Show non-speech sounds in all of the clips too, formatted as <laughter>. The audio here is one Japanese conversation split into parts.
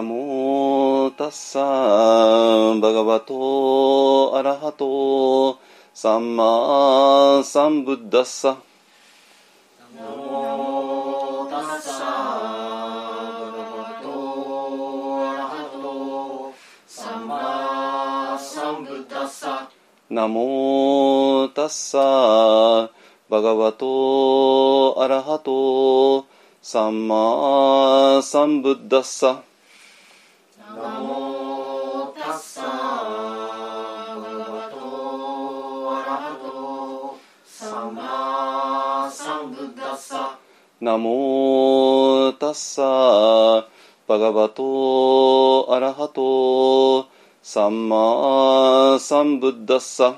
ナモタッサーバガバトアラハトサンマサンブッダッサ。ナモタッサバガバトアラハトサンマサンブッダッサ。ナモタッサバガバトアラハトサンマサンブッダッサ。ナモタッサバガバトアラハトサンマサンブッダッサ。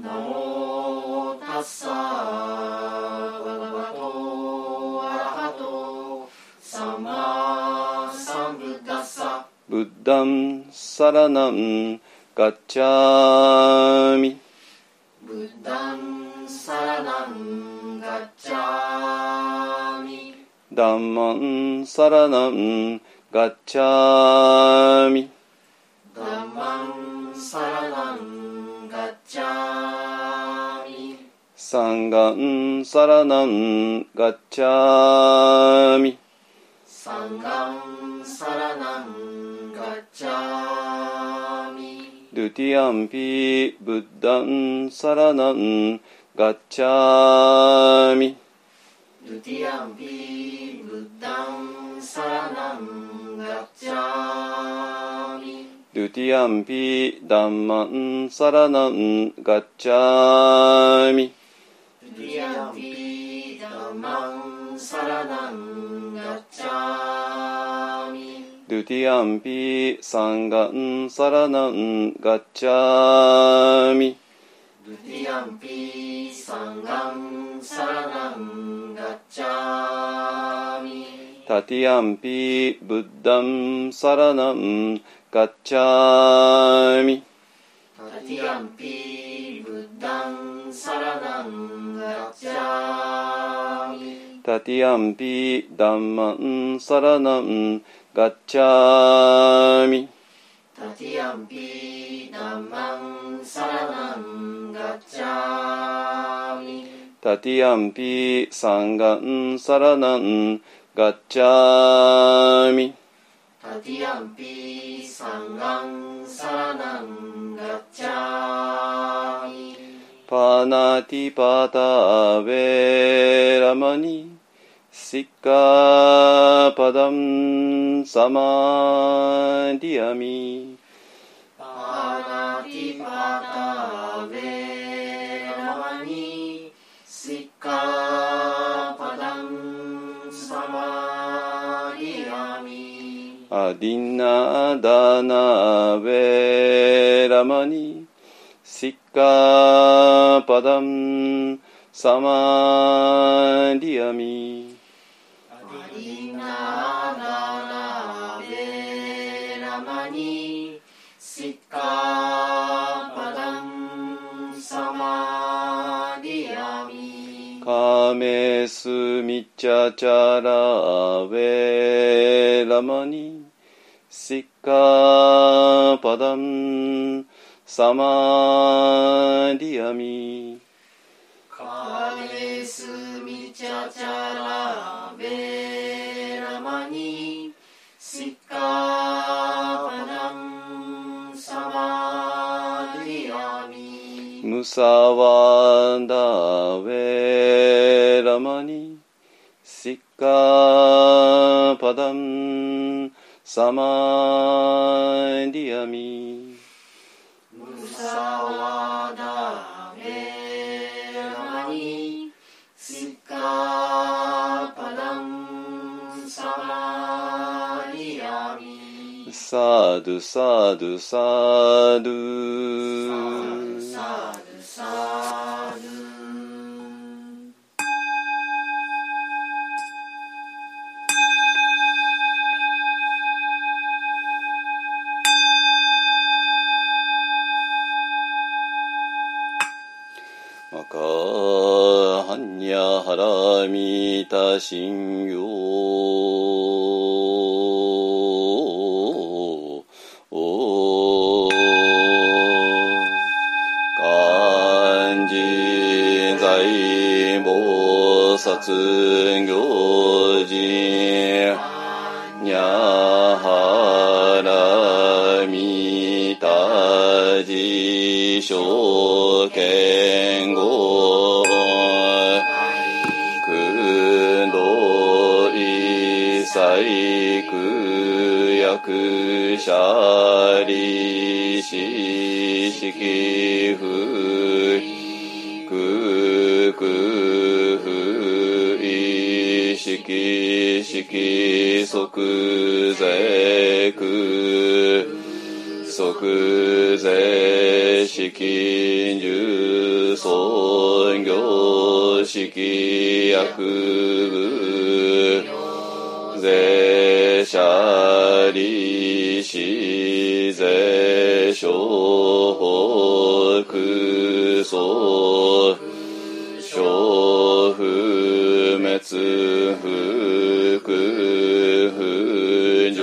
ナモタッサバガバトアラハトサンマサンブッダッサ。ブッダンサラナンガッチャーラナンガッチャーミダンマンサラナンガッチャーミサンガンサラナンガッチャーミサンガンサラナンガッチャーミドゥティアンピブッダンサラナンガッチャーミドゥティアンピダンマンサラナンガッチャーミドゥティアンピダンマンサラナンガッチャーミドゥティアンピサンガンサラナンガッチャーミドゥティアンピサンガンサラナンガッチャーミタティアンピブッダンサラナンガッチャーミガッチャーミ。タティアンピダンマンサラナンガッチャーミ。タティアンピダンマンサラナンガッチャーミ。タティアンピサンガンサラナンガッチャーミ。タティアンピサンガンサラナンガッチャーミパナティパタヴェラマニアディナダナヴェラマニシッカパダンサマディアミ。アリナダナベラマニシッカパダンサマディアミ。カメスミチャチャラヴェラマニシッカパダンサマディアミカレスミチャチャラベラマニシッカパダンサマディアミムサワダヴェラマニシッカパダンサマディアミムサワダベラマニシッカパダンサマディアミサードサードサードサはらみた信用肝心財菩薩行事にゃはらみた自称権いさいくやくしゃりししきふくくふいしきしき即税く即税式重尊業式薬部税者利子税商法空想小不滅不空不上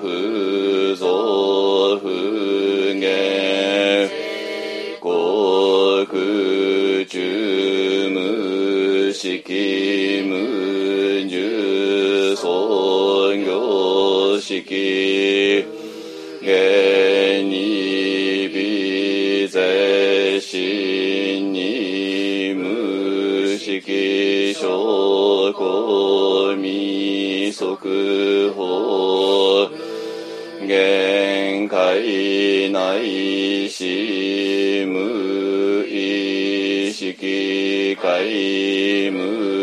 不増不減国中無式業式現に微税心に無式証拠未速報限界内し無意識界無無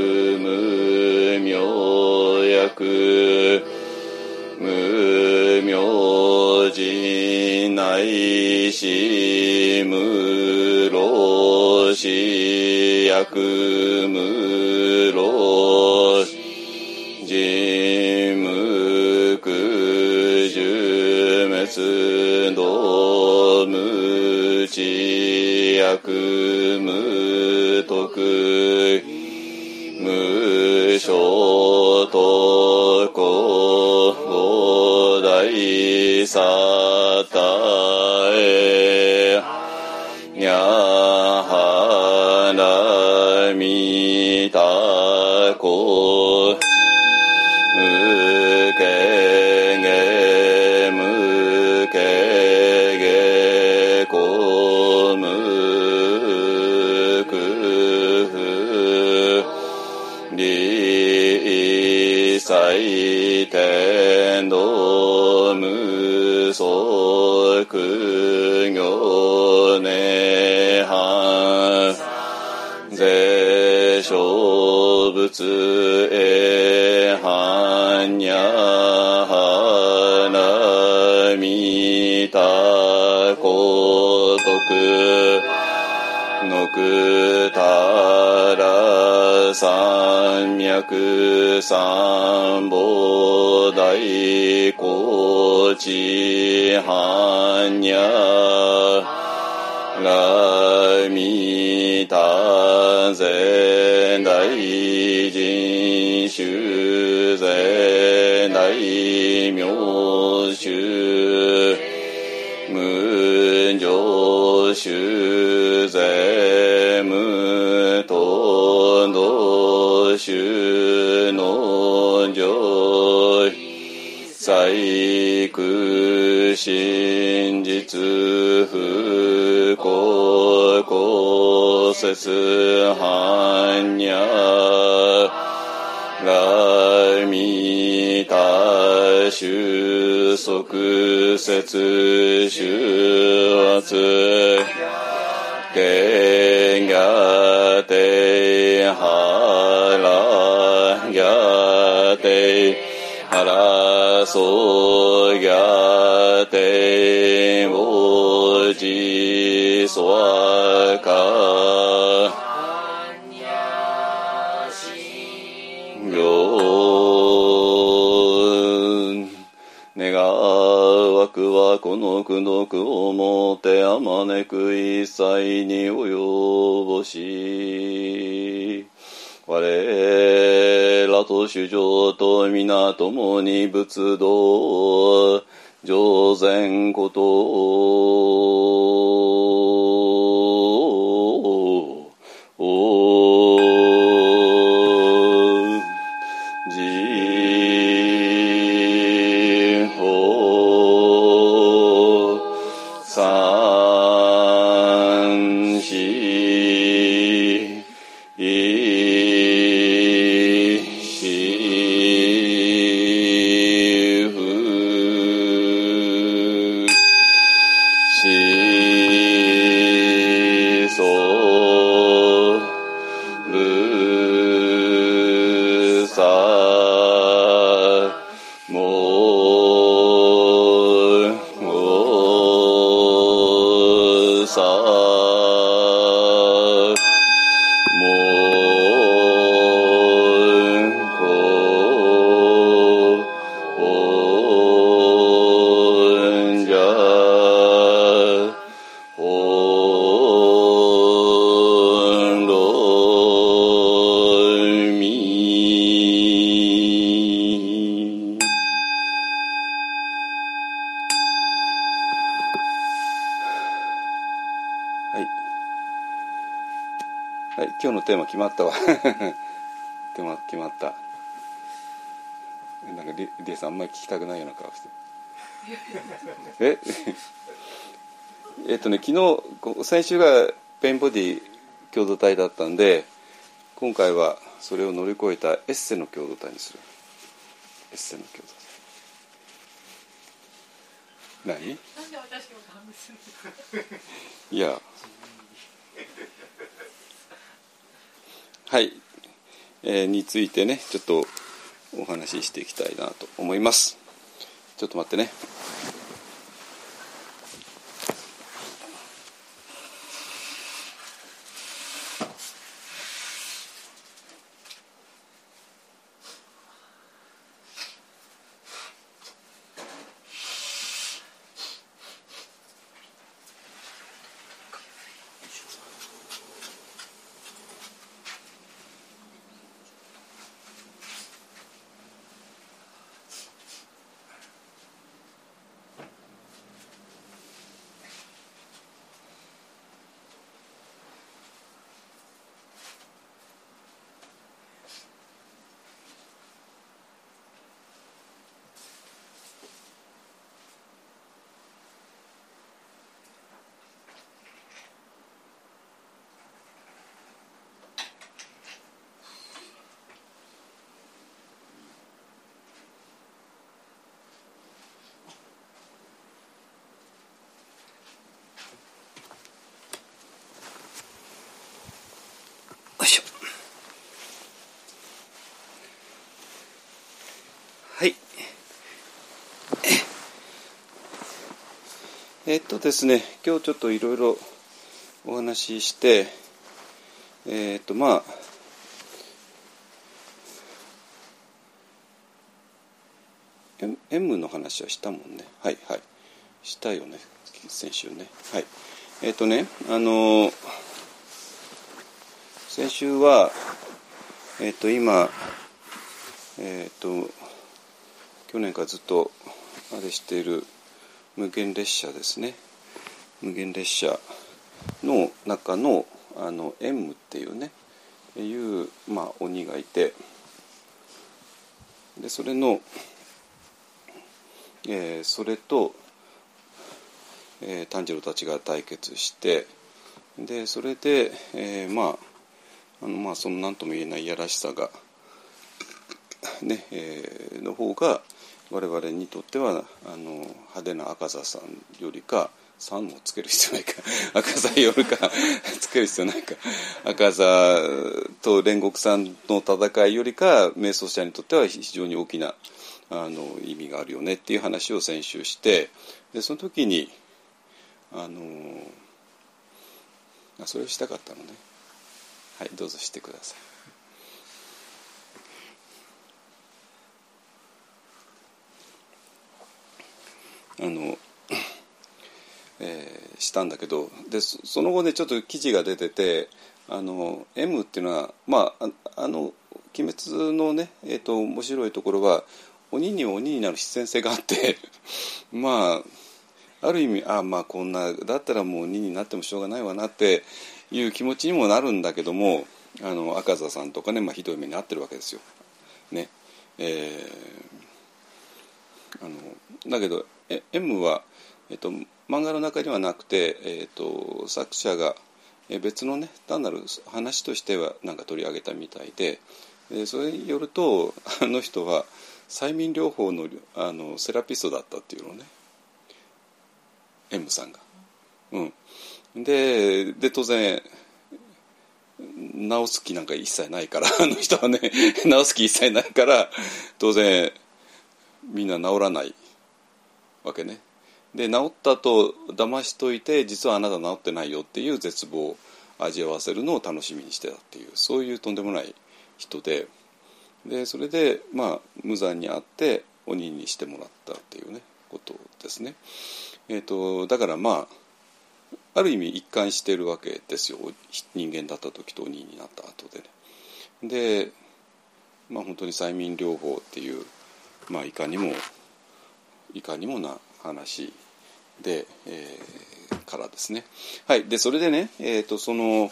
いしむろしやくむろしじむくじゅめつどむちやくむとくむ無所とこおだいさた無足行ねは税小仏へはんにゃはなみたことくのくたら三脈三菩提高知般若らみたぜ大臣修ぜ大名修無常修税無と道修真実不幸公説般若らみた収束節収圧けがてそうがておじそわか行願わくはこの苦毒をもてあまねく一切に及ぼし我と主上と皆共に仏道上善ことはい、今日のテーマ決まったわ。テーマ決まった。なんかリリエさんあんまり聞きたくないような顔して。え？<laughs> えっとね昨日こ先週がペインボディ共同体だったんで今回はそれを乗り越えたエッセの共同体にする。エッセの共同体。何？<laughs> いやはい、えーについてねちょっとお話ししていきたいなと思います。ちょっと待ってね。えっとですね今日ちょっといろいろお話ししてえっとまあ M の話はしたもんね。はいはい。したよね先週ね。はい。えっ、とねあの先週はえっ、と今えっ、と去年からずっとあれしている無限列車ですね。無限列車の中のあの M っていうねいう、まあ、鬼がいてでそれの、えーそれと、えー炭治郎たちが対決してでそれで、えーまああのまあその何とも言えないいやらしさがねえーの方が我々にとってはあの派手な赤座さんよりか3もつける必要ないか <laughs> 赤座よりかつける必要ないか赤座と煉獄さんの戦いよりか瞑想者にとっては非常に大きなあの意味があるよねっていう話を先週してでその時にあのあそれをしたかったのね。はいどうぞしてください。あの、えーしたんだけどでその後でちょっと記事が出ててあの M っていうのはまああの「鬼滅」のね、えー、と面白いところは鬼には鬼になる必然性があって <laughs> まあある意味あまあこんなだったらもう鬼になってもしょうがないわなっていう気持ちにもなるんだけどもあの赤座さんとかね、まあ、ひどい目に遭ってるわけですよ。ねえーあのだけどえ M は、えっと、漫画の中にはなくて、えっと、作者が別のね単なる話としてはなんか取り上げたみたいででそれによるとあの人は催眠療法のあのセラピストだったっていうのね。M さんが。うん、でで当然直す気なんか一切ないから <laughs> あの人はね直す気一切ないから当然みんな治らない。わけね。で治ったと騙しといて実はあなた治ってないよっていう絶望を味わわせるのを楽しみにしてたっていうそういうとんでもない人ででそれでまあ無残にあって鬼にしてもらったっていうねことですね。えーと、だからまあある意味一貫してるわけですよ人間だった時と鬼になった後でね。でまあ本当に催眠療法っていう、まあ、いかにもいかにもな話で、えー、からですね。はい、でそれでね、えーと、その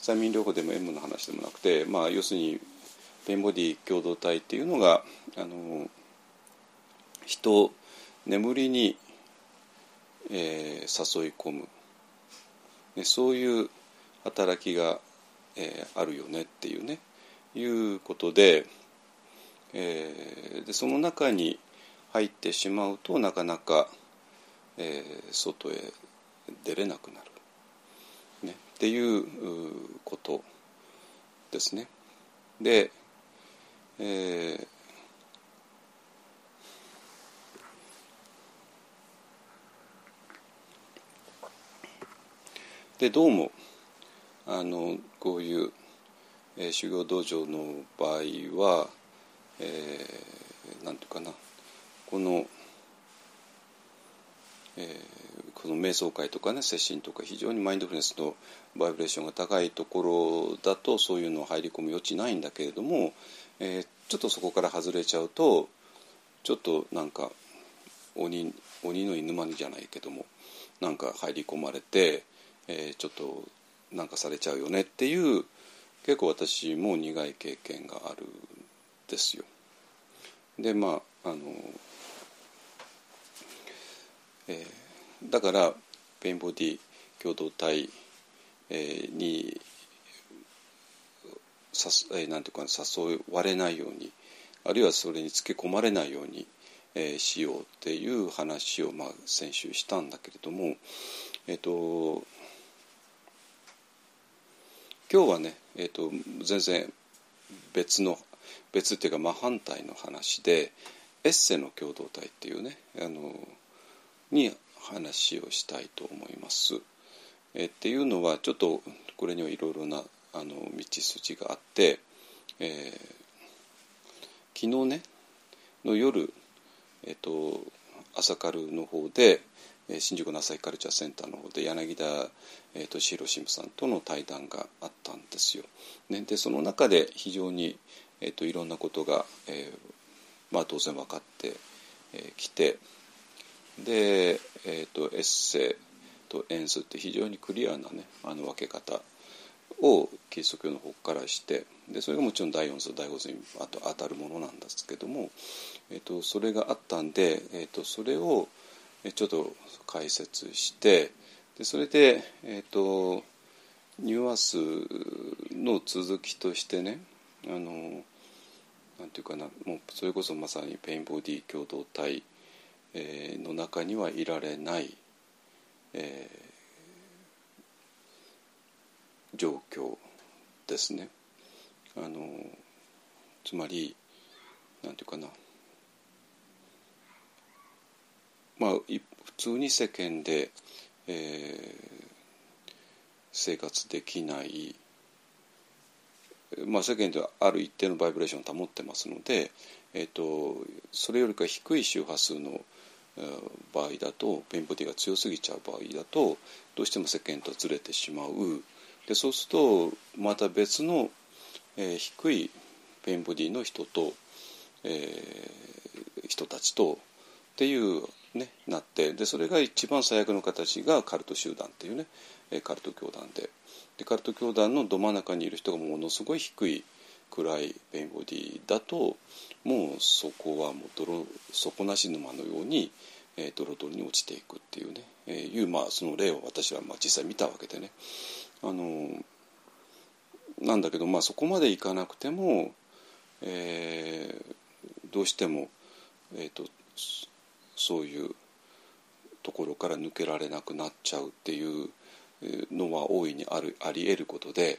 催眠療法でも M の話でもなくて、まあ、要するにペンボディ共同体っていうのがあの人眠りに、えー、誘い込む、ね、そういう働きが、えー、あるよねっていうね。いうことで,、えー、でその中に入ってしまうとなかなか、えー、外へ出れなくなる、ね、っていうことですね。で、えーでどうもあのこういう、えー、修行道場の場合は、えー、なんていうかな。この、えー、この瞑想会とかね接心とか非常にマインドフルネスのバイブレーションが高いところだとそういうの入り込む余地ないんだけれども、えー、ちょっとそこから外れちゃうとちょっとなんか鬼鬼の犬間にじゃないけどもなんか入り込まれて、えー、ちょっとなんかされちゃうよねっていう結構私も苦い経験があるんですよ。でまああのえー、だからペインボディ共同体、えー、にさす、えー、なんていうか誘われないようにあるいはそれにつけ込まれないように、えー、しようっていう話を、まあ、先週したんだけれども、えーと、今日はね、えーと、全然別の別っていうか真反対の話でエッセの共同体っていうねあのに話をしたいと思います。えっていうのはちょっとこれにはいろいろなあの道筋があって、えー、昨日ねの夜、えっと、朝カルの方で新宿の朝日カルチャーセンターの方で柳田、えーと、シロシムさんとの対談があったんですよ。ね、でその中で非常に、えーと、いろんなことが、えーまあ、当然分かってき、えー、て。で、えーと、エッセイとエンスって非常にクリアなねあの分け方をキリスト教の方からしてでそれがもちろん第四層第五層にあと当たるものなんですけども、えーと、それがあったんで、えーと、それをちょっと解説してでそれで、えー、とニュアンスの続きとしてねあのなんていうかなもうそれこそまさにペインボディ共同体えの中にはいられない、えー、状況ですね。あのつまりなんていうかなまあ普通に世間で、えー、生活できないまあ、世間ではある一定のバイブレーションを保ってますので、えーとそれよりか低い周波数の場合だと pain body が強すぎちゃう場合だとどうしても世間とずれてしまう。でそうするとまた別の、えー、低い pain body の人と、えー、人たちとっていうねなってでそれが一番最悪の形がカルト集団っていうねカルト教団で。でカルト教団のど真ん中にいる人がものすごい低い暗いペインボディだともうそこはもう泥底なし沼のように、えー、ドロドロに落ちていくっていうね、えー、いう、まあ、その例を私はまあ実際見たわけでね。あのなんだけど、まあ、そこまでいかなくても、えー、どうしても、えーと、そういうところから抜けられなくなっちゃうっていうのは大いにあるあり得ることで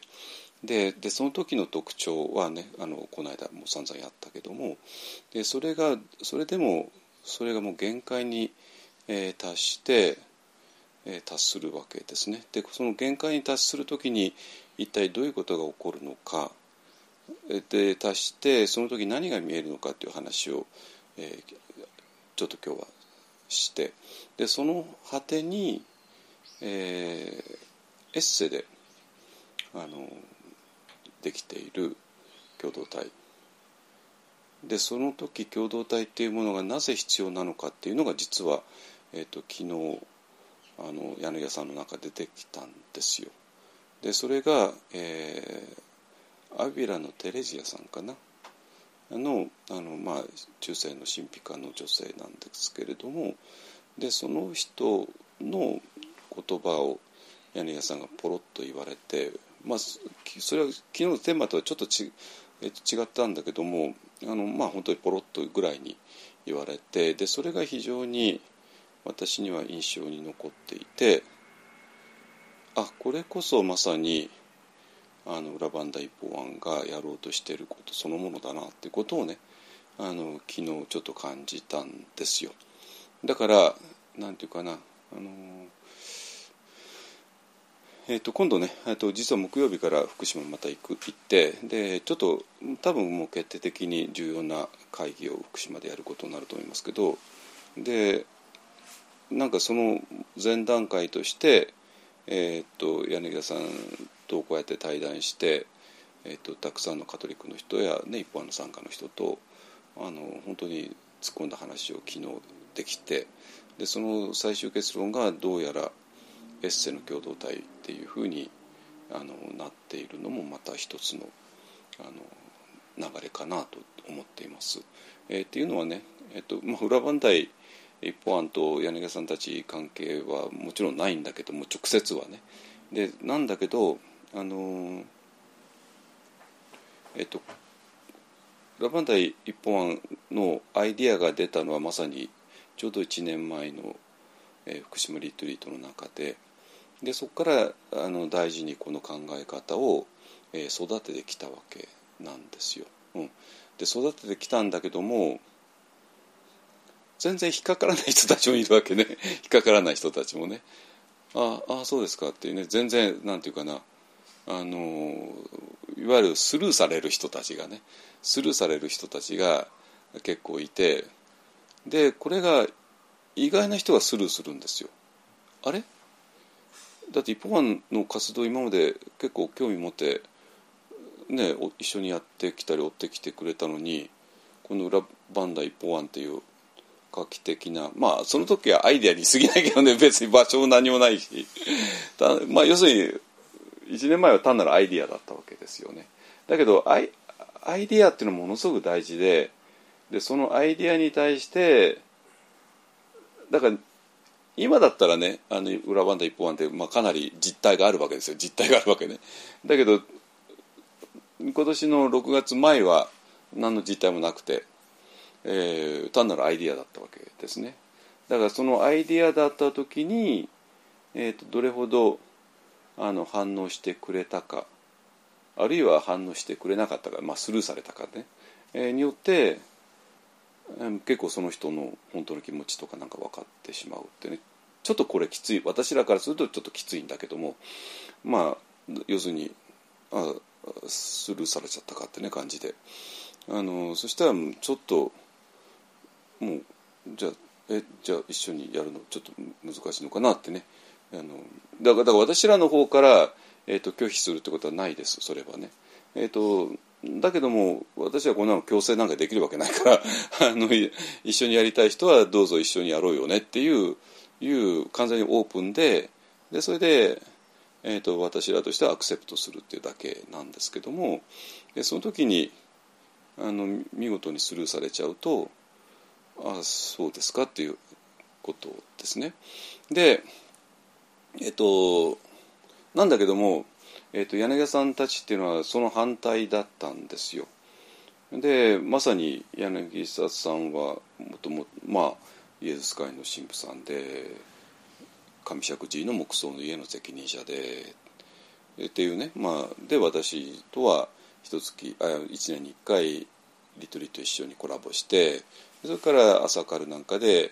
ででその時の特徴はねあのこの間も散々やったけどもでそれがそれでもそれがもう限界に、えー、達して、えー、達するわけですね。でその限界に達する時に一体どういうことが起こるのかで達してその時何が見えるのかっていう話を、えー、ちょっと今日はしてでその果てに、えー、エッセであのできている共同体でその時共同体っていうものがなぜ必要なのかっていうのが実は、えーと、昨日あの柳家さんの中で出てきたんですよ。でそれが、えー、アビラのテレジアさんかな？のあの、まあ、中世の神秘家の女性なんですけれどもでその人の言葉を柳家さんがポロッと言われて、まあ、それは昨日のテーマとはちょっとち、えっと、違ったんだけどもあのまあ本当にポロッとぐらいに言われてでそれが非常に私には印象に残っていてあこれこそまさにあの裏番台一方案がやろうとしていることそのものだなっていうことをねあの昨日ちょっと感じたんですよ。だからなんていうかなあのえー、と今度ね、えー、と実は木曜日から福島また行く行ってでちょっと多分もう決定的に重要な会議を福島でやることになると思いますけどでなんかその前段階として、えー、と柳田さんとこうやって対談して、えー、とたくさんのカトリックの人や、ね、一般の参加の人とあの本当に突っ込んだ話を昨日できてでその最終結論がどうやらエッセの共同体っていうふうにあのなっているのもまた一つのあの流れかなと思っています。えー、っていうのはね、えーとまあ、裏番台一方案と柳家さんたち関係はもちろんないんだけども直接はね。でなんだけどあのえっ、ー、と裏番台一方案のアイディアが出たのはまさにちょうど1年前の、えー、福島リトリートの中ででそこからあの大事にこの考え方を、えー、育ててきたわけなんですよ。うん、で育ててきたんだけども全然引っかからない人たちもいるわけね。<laughs> 引っかからない人たちもね。ああそうですかっていうね。全然なんていうかな。あのいわゆるスルーされる人たちがね。スルーされる人たちが結構いて。でこれが意外な人がスルーするんですよ。あれ？だって一方案の活動今まで結構興味持って、ね、一緒にやってきたり追ってきてくれたのにこの裏バンダ一方案っていう画期的なまあその時はアイデアに過ぎないけどね別に場所も何もないしまあ要するに1年前は単なるアイデアだったわけですよね。だけどアイアイデアっていうのはものすごく大事ででそのアイデアに対してだから今だったらねあの裏番台一方案って、まあ、かなり実態があるわけですよ。実態があるわけね。だけど今年の6月前は何の実態もなくて、えー、単なるアイディアだったわけですね。だからそのアイディアだった時に、えーと、どれほどあの反応してくれたかあるいは反応してくれなかったか、まあ、スルーされたかね、えー、によって結構その人の本当の気持ちとかなんか分かってしまうってね。ちょっとこれきつい。私らからするとちょっときついんだけども。まあ要するにあスルーされちゃったかってね感じで。あのそしたらちょっともうじゃあえじゃあ一緒にやるの？ちょっと難しいのかなってね。あのだからだから私らの方から、えーと、拒否するってことはないです。それはね。えーとだけども私はこんなの強制なんかできるわけないから <laughs> あの一緒にやりたい人はどうぞ一緒にやろうよねっていういう完全にオープンででそれで、えーと、私らとしてはアクセプトするっていうだけなんですけどもでその時にあの見事にスルーされちゃうとあそうですかっていうことですね。でえっ、ー、となんだけどもえーと、柳家さんたちっていうのはその反対だったんですよ。でまさに柳沢さんはもともとまあイエズス会の神父さんで上石寺の木葬の家の責任者でっていうね、まあ、で私とは一月あ1年に1回リトリート一緒にコラボしてそれから朝カルなんかで、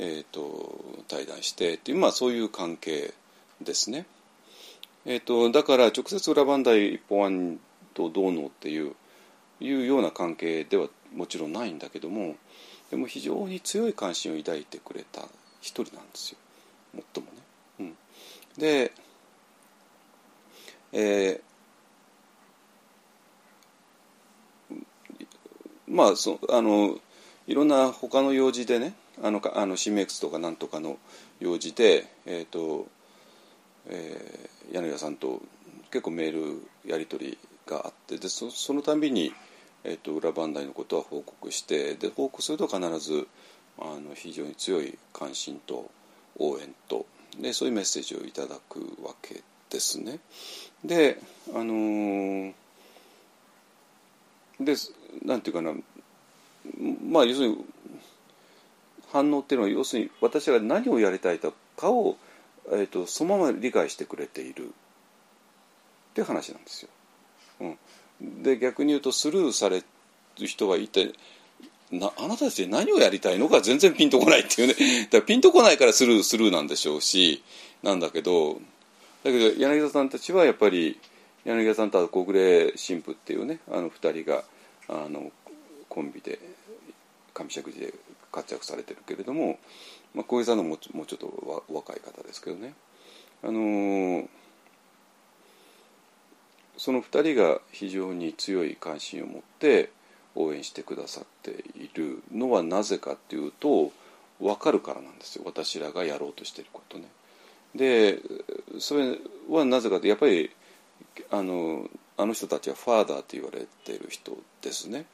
えーと、対談してっていう、まあ、そういう関係ですね。えーと、だから直接裏番台一本案とどうのっていういうような関係ではもちろんないんだけどもでも非常に強い関心を抱いてくれた一人なんですよ最もね。うん、で、えー、まあそあのいろんな他の用事でねあのあのシメックスとかなんとかの用事で、えーとえー、柳田さんと結構メールやり取りがあってでそそのたびに、えーと、裏番台のことは報告してで報告すると必ずあの非常に強い関心と応援とでそういうメッセージをいただくわけですね。であのー、でなんていうかなまあ要するに反応っていうのは要するに私が何をやりたいかを、えーと、そのまま理解してくれている。っていう話なんですよ。うん、で逆に言うとスルーされる人はいてなあなたたち何をやりたいのか全然ピンとこないっていうね。だからピンとこないからスルースルーなんでしょうしなんだけどだけど柳田さんたちはやっぱり柳田さんと小暮神父っていうねあの2人があのコンビで上石寺で活躍されてるけれども、まあ、小池さんのももうちょっと若い方ですけどね、あのー、その2人が非常に強い関心を持って応援してくださっているのはなぜかっていうと分かるからなんですよ私らがやろうとしてることね。でそれはなぜかってやっぱりあのあの人たちはファーダーって言われている人ですね。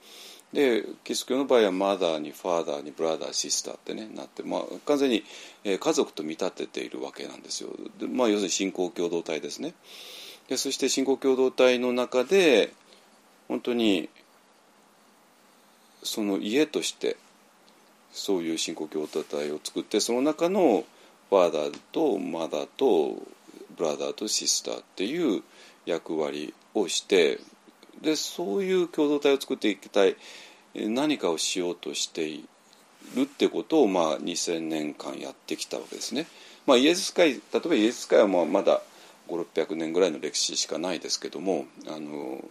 でキリスト教の場合はマダーにファーダーにブラダーシスターってねなって、まあ、完全に、家族と見立てているわけなんですよ、まあ、要するに信仰共同体ですね。でそして信仰共同体の中で本当にその家としてそういう信仰共同体を作ってその中のファーダーとマダーとブラダーとシスターっていう役割をしてでそういう共同体を作っていきたい何かをしようとしているってことを、まあ、2000年間やってきたわけですね。まあ、イエズス会例えばイエズス会はまあまだ5600年ぐらいの歴史しかないですけどもあの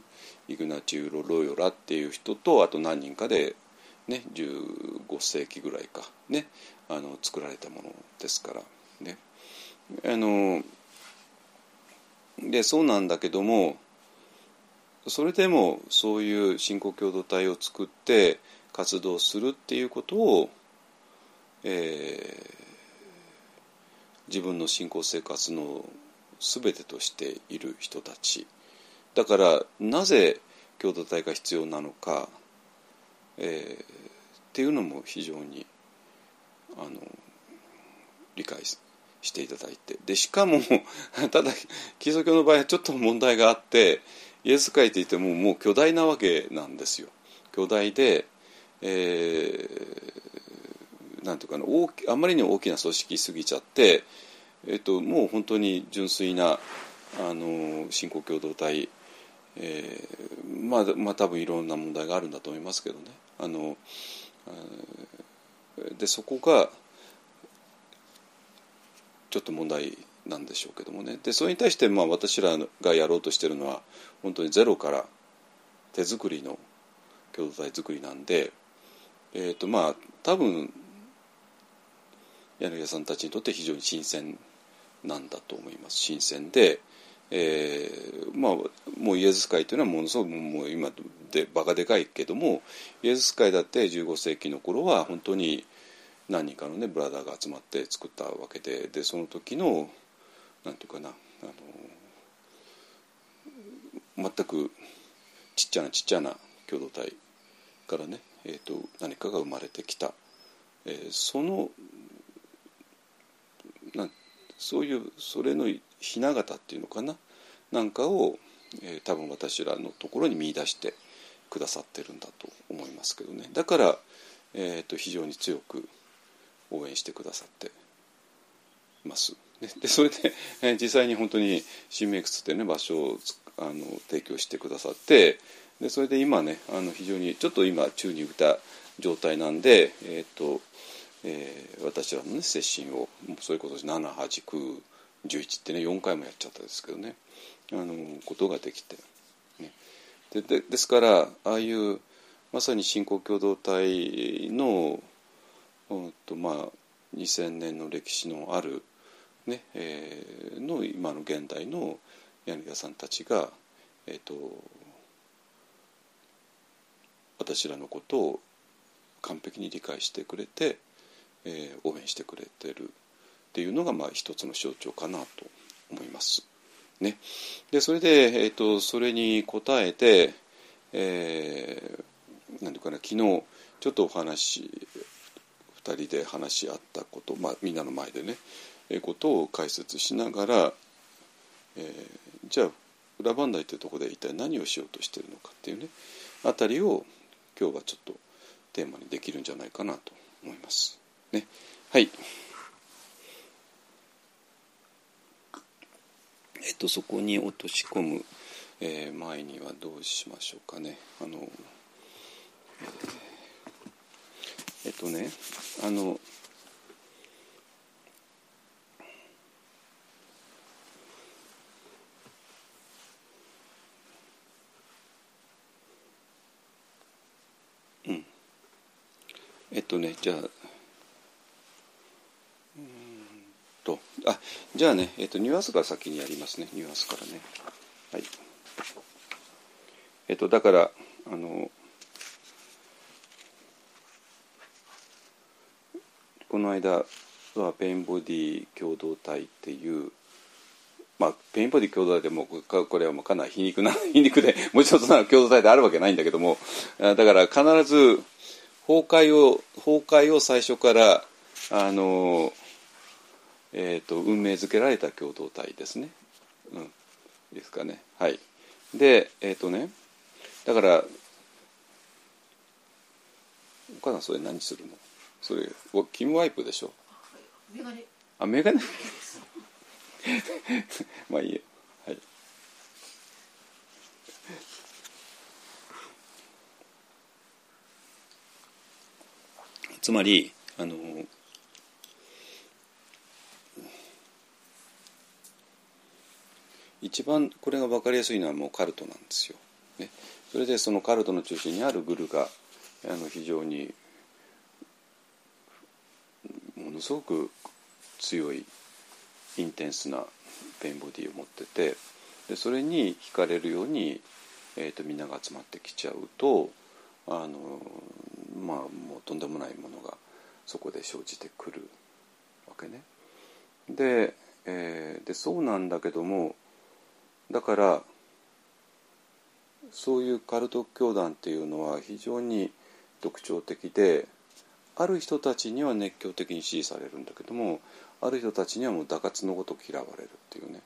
イグナチウロ・ロヨラっていう人とあと何人かで、ね、15世紀ぐらいか、ね、あの作られたものですから。ね、あのでそうなんだけどもそれでもそういう信仰共同体を作って活動するっていうことを、えー、自分の信仰生活の全てとしている人たち。だからなぜ共同体が必要なのか、えー、っていうのも非常にあの理解していただいて。でしかも <laughs> ただキリスト教の場合はちょっと問題があってイエス会って言ってももう巨大なわけなんですよ。巨大で、えー、なんていうかな大きあまりに大きな組織すぎちゃって、えっと、もう本当に純粋なあの信仰共同体、えー、まあまあ多分いろんな問題があるんだと思いますけどね。あのでそこがちょっと問題なんでしょうけどもね。でそれに対してまあ私らがやろうとしてるのは本当にゼロから手作りの共同体作りなんで、えーとまあ、多分柳家さんたちにとって非常に新鮮なんだと思います。新鮮で、えー、まあもうイエズス会というのはものすごくもう今でバカでかいけどもイエズス会だって15世紀の頃は本当に何人かのねブラザーが集まって作ったわけででその時のなんていうかな。あの全くちっちゃなちっちゃな共同体からね、えーと、何かが生まれてきた、えー、そのなそういうそれのひな形っていうのかな。なんかを、えー、多分私らのところに見出してくださってるんだと思いますけどね。だから、えーと非常に強く応援してくださってます。でそれで、えー実際に本当に新メイクスっていうね場所をあの提供してくださってでそれで今ねあの非常にちょっと今宙に浮いた状態なんで、えーとえー私らのね接心をそれこそ78911ってね4回もやっちゃったんですけどねあのことができて、ね、ででですからああいうまさに信仰共同体の、うんとまあ、2000年の歴史のある、ねえーの今の現代の柳田さんたちが、えー、と私らのことを完璧に理解してくれて、えー応援してくれてるっていうのがまあ一つの象徴かなと思います。ね、でそれで、えー、とそれに応えて、えーなんていうかな昨日ちょっとお話2人で話し合ったこと、まあ、みんなの前でね、ことを解説しながら、えーじゃあ裏磐梯というとこで一体何をしようとしてるのかっていうねあたりを今日はちょっとテーマにできるんじゃないかなと思います。ね、はいえっとそこに落とし込む、えー前にはどうしましょうかね。あの、えーえっとねあのえっとねじゃあうんとあじゃあね、えっと、ニュアンスから先にやりますね。ニュアンスからね。はい。えっとだからあのこの間は pain body 共同体っていうまあ、 pain body 共同体でもこれはもうかなり皮肉な <laughs> 皮肉でもちろんそんな共同体であるわけないんだけどもだから必ず崩壊を崩壊を最初からあの、えー、と運命づけられた共同体ですね。うん、ですかね。はい。でえっ、とねだからお母さんそれ何するの？それおキムワイプでしょ？メガネ。あメガネ。<laughs> まあいいやはいつまりあの一番これが分かりやすいのはもうカルトなんですよ。ね、それでそのカルトの中心にあるグルがあの非常にものすごく強いインテンスなペインボディを持っててでそれに惹かれるように、えー、とみんなが集まってきちゃうとあのまあもうとんでもないものがそこで生じてくるわけね。で,、えーでそうなんだけどもだからそういうカルト教団っていうのは非常に特徴的である人たちには熱狂的に支持されるんだけどもある人たちにはもう打滑のごと嫌われるっていうね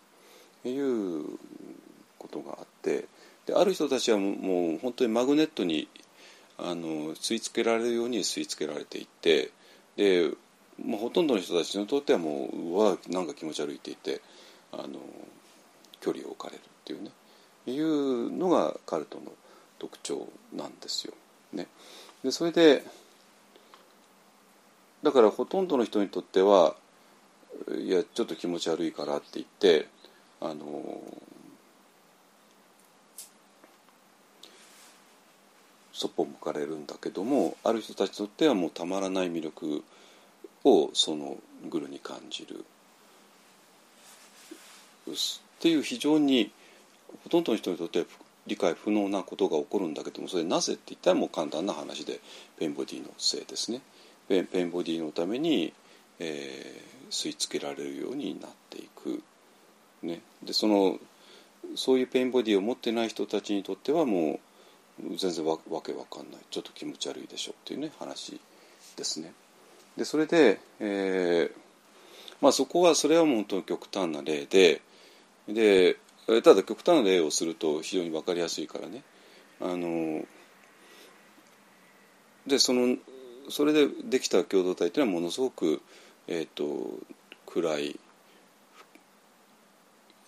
いうことがあってである人たちはもうもう本当にマグネットにあの吸い付けられるように吸い付けられていてで、まあ、ほとんどの人たちにとってはもううわなんか気持ち悪いって言ってあの距離を置かれるっていうねいうのがカルトの特徴なんですよ。ね、でそれでだからほとんどの人にとってはいやちょっと気持ち悪いからって言ってあのそっぽ向かれるんだけどもある人たちにとってはもうたまらない魅力をそのグルに感じるっていう非常にほとんどの人にとっては理解不能なことが起こるんだけどもそれなぜって言ったらもう簡単な話でペンボディのせいですね。ペンペンボディのために、えー吸い付けられるようになっていく。ね、でそのそういうペンボディを持ってない人たちにとってはもう全然わけわかんないちょっと気持ち悪いでしょっていうね話ですね。でそれで、えーまあ、そこはそれは本当に極端な例ででただ極端な例をすると非常に分かりやすいからねあのでそのそれでできた共同体っていうのはものすごく、えー、と暗い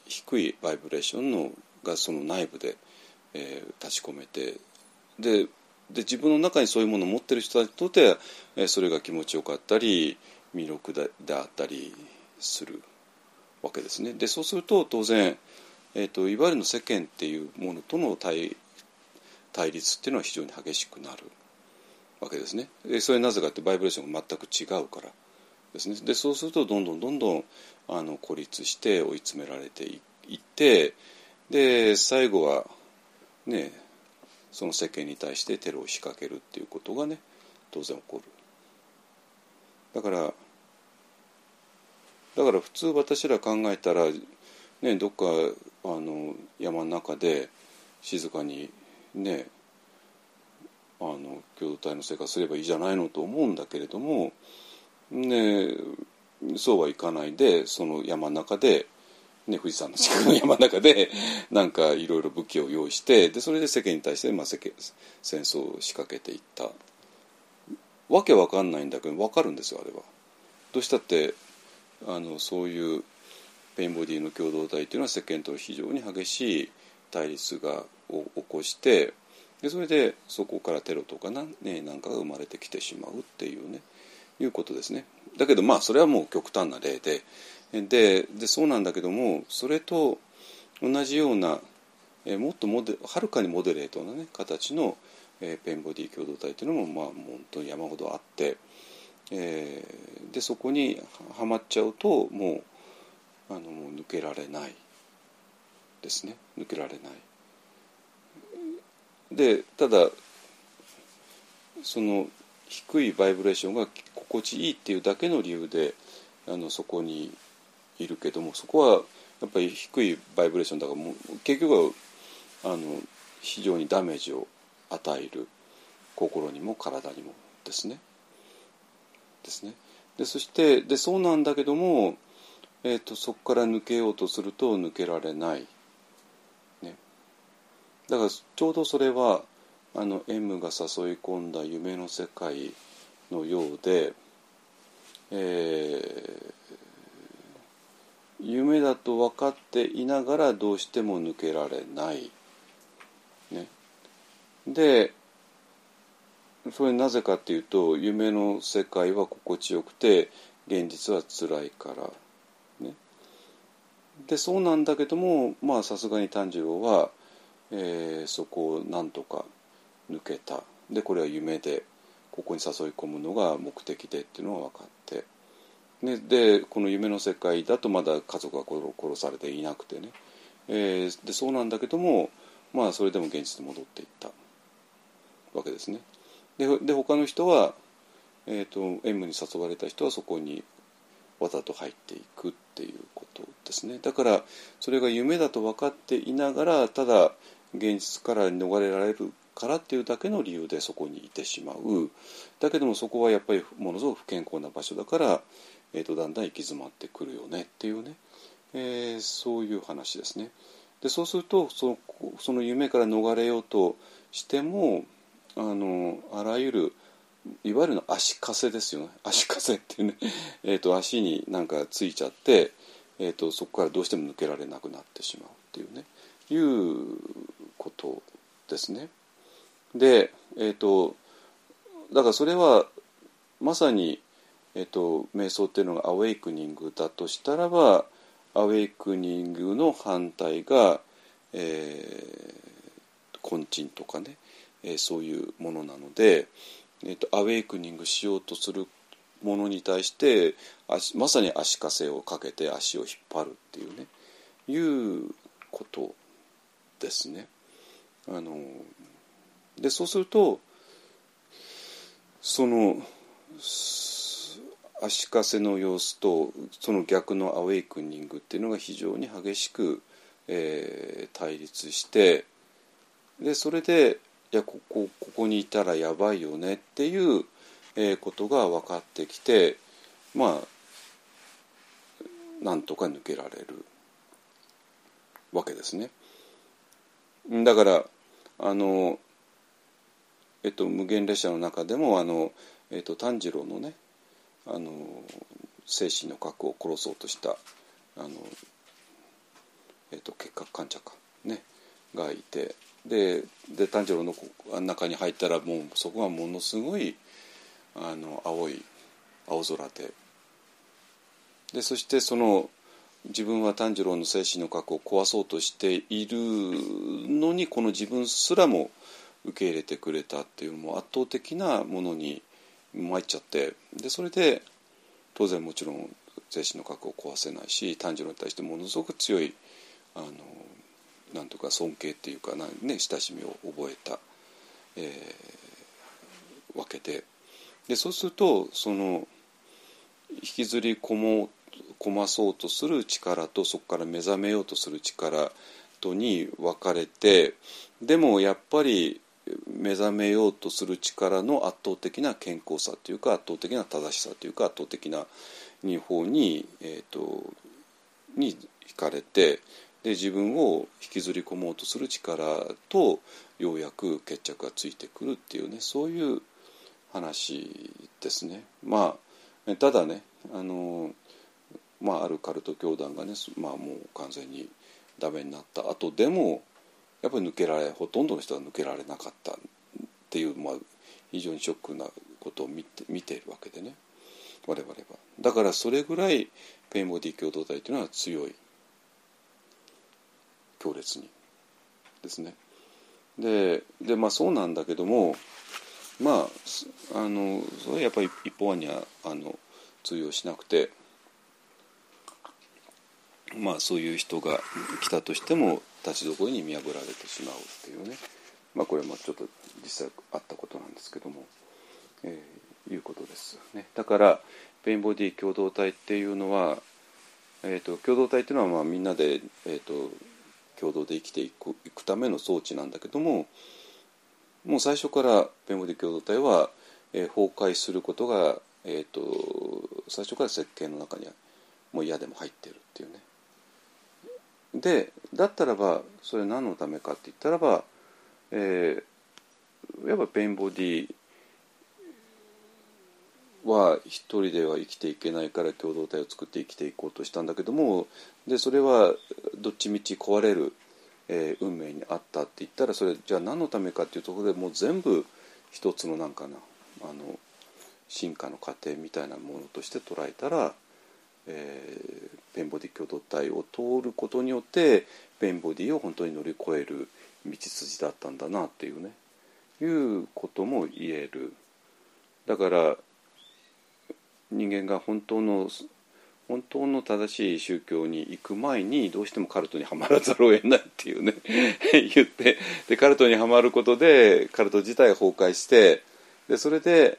低いバイブレーションのがその内部で、えー、立ち込めてでで自分の中にそういうものを持ってる人たちにとっては、えー、それが気持ちよかったり魅力でであったりするわけですね。でそうすると当然、えーと、いわゆるの世間っていうものとの対対立っていうのは非常に激しくなるわけですね。でそれなぜかってバイブレーションが全く違うからですね。でそうするとどんどんどんどんあの孤立して追い詰められていってで最後はねその世間に対してテロを仕掛けるっていうことがね当然起こる。だからだから普通私ら考えたら、ね、どっかあの山の中で静かにねあの共同体の生活すればいいじゃないのと思うんだけれども、ね、そうはいかないでその山の中で、ね、富士山の近くの山の中でなんかいろいろ武器を用意してでそれで世間に対して、まあ、世間戦争を仕掛けていったわけわかんないんだけどわかるんですよあれは。どうしたってあのそういうペインボディの共同体というのは世間と非常に激しい対立がを起こしてでそれでそこからテロとかな、ね、なんかが生まれてきてしまうっていうねいうことですね。だけどまあそれはもう極端な例でででそうなんだけどもそれと同じようなえもっとモデはるかにモデレートな、ね、形の、え、ペンボディ共同体というのもまあ本当に山ほどあって、えー、でそこにはまっちゃうともうあのもう抜けられないですね抜けられない。でただその低いバイブレーションが心地いいっていうだけの理由であのそこにいるけどもそこはやっぱり低いバイブレーションだからもう結局はあの非常にダメージを与える心にも体にもですね。ですね。でそしてでそうなんだけども、えーと、そこから抜けようとすると抜けられない。ね、だからちょうどそれはあの M が誘い込んだ夢の世界のようで、えー、夢だと分かっていながらどうしても抜けられない。ね、でそれなぜかっていうと夢の世界は心地よくて現実は辛いから。ね、でそうなんだけどもまあさすがに炭治郎は、えー、そこをなんとか抜けたでこれは夢でここに誘い込むのが目的でっていうのは分かってででこの夢の世界だとまだ家族が殺されていなくてね、えー、でそうなんだけどもまあそれでも現実に戻っていったわけですね。でで他の人は、えーと、M に誘われた人はそこにわざと入っていくっていうことですね。だからそれが夢だと分かっていながらただ現実から逃れられるからっていうだけの理由でそこにいてしまう。だけどもそこはやっぱりものすごく不健康な場所だから、えーと、だんだん行き詰まってくるよねっていうね、えー、そういう話ですね。でそうするとそのその夢から逃れようとしてもあのあらゆるいわゆるの足かせですよね足かせっていうね、<laughs> えーと、足になんかついちゃって、えーと、そこからどうしても抜けられなくなってしまうっていうねいうことですね。で、えーと、だからそれはまさに、えー、と瞑想っていうのがアウェイクニングだとしたらばアウェイクニングの反対が、えー、根鎮とかね、えー、そういうものなので、えーと、アウェイクニングしようとするものに対してまさに足かせをかけて足を引っ張るっていうねいうことですね。あのでそうするとその足かせの様子とその逆のアウェイクニングっていうのが非常に激しく、えー、対立してでそれでいやここここにいたらやばいよねっていう、えー、ことが分かってきてまあなんとか抜けられるわけですね。だからあのえっと無限列車の中でもあの、えっと、炭治郎のねあの精神の核を殺そうとしたあのえー、と結核患者かねがいてでで炭治郎の中に入ったらもうそこはものすごいあの青い青空で。でそしてその自分は炭治郎の精神の核を壊そうとしているのにこの自分すらも受け入れてくれたっていうもう圧倒的なものに参っちゃってでそれで当然もちろん精神の核を壊せないし炭治郎に対してものすごく強いあのなんとか尊敬っていうかな、ね、親しみを覚えた、えー、わけで。でそうするとその引きずり込もう込まそうとする力とそこから目覚めようとする力とに分かれてでもやっぱり目覚めようとする力の圧倒的な健康さというか圧倒的な正しさというか圧倒的な日本に、えーと、に惹かれてで自分を引きずり込もうとする力とようやく決着がついてくるっていうねそういう話ですね。まあただねあの、まあ、あるカルト教団がね、まあ、もう完全にダメになった後でもやっぱり抜けられほとんどの人が抜けられなかったっていう、まあ、非常にショックなことを見て見ているわけでね我々は。だからそれぐらいペインボディ共同体というのは強い強烈にですね。ででまあそうなんだけどもまああのそれはやっぱり一方にはあの通用しなくてまあそういう人が来たとしても立ちどころに見破られてしまうっていうねまあこれもちょっと実際あったことなんですけども、えー、いうことですね。だから pain body 共同体っていうのは、えーと、共同体っていうのはまあみんなで、えーと共同で生きていくいくための装置なんだけどももう最初から pain body 共同体は、えー、崩壊することが、えーと、最初から設計の中にはもう嫌でも入ってるっていうね。でだったらばそれ何のためかって言ったらば、えー、やっぱペインボディは一人では生きていけないから共同体を作って生きていこうとしたんだけどもでそれはどっちみち壊れる、えー、運命にあったって言ったらそれじゃあ何のためかっていうところでもう全部一つのなんかなあの進化の過程みたいなものとして捉えたら、えー、ペンボディ共同体を通ることによってペンボディを本当に乗り越える道筋だったんだなっていうね。いうことも言える。だから人間が本当の本当の正しい宗教に行く前にどうしてもカルトにはまらざるを得ないっていうね。<laughs> 言ってでカルトにはまることでカルト自体崩壊してでそれで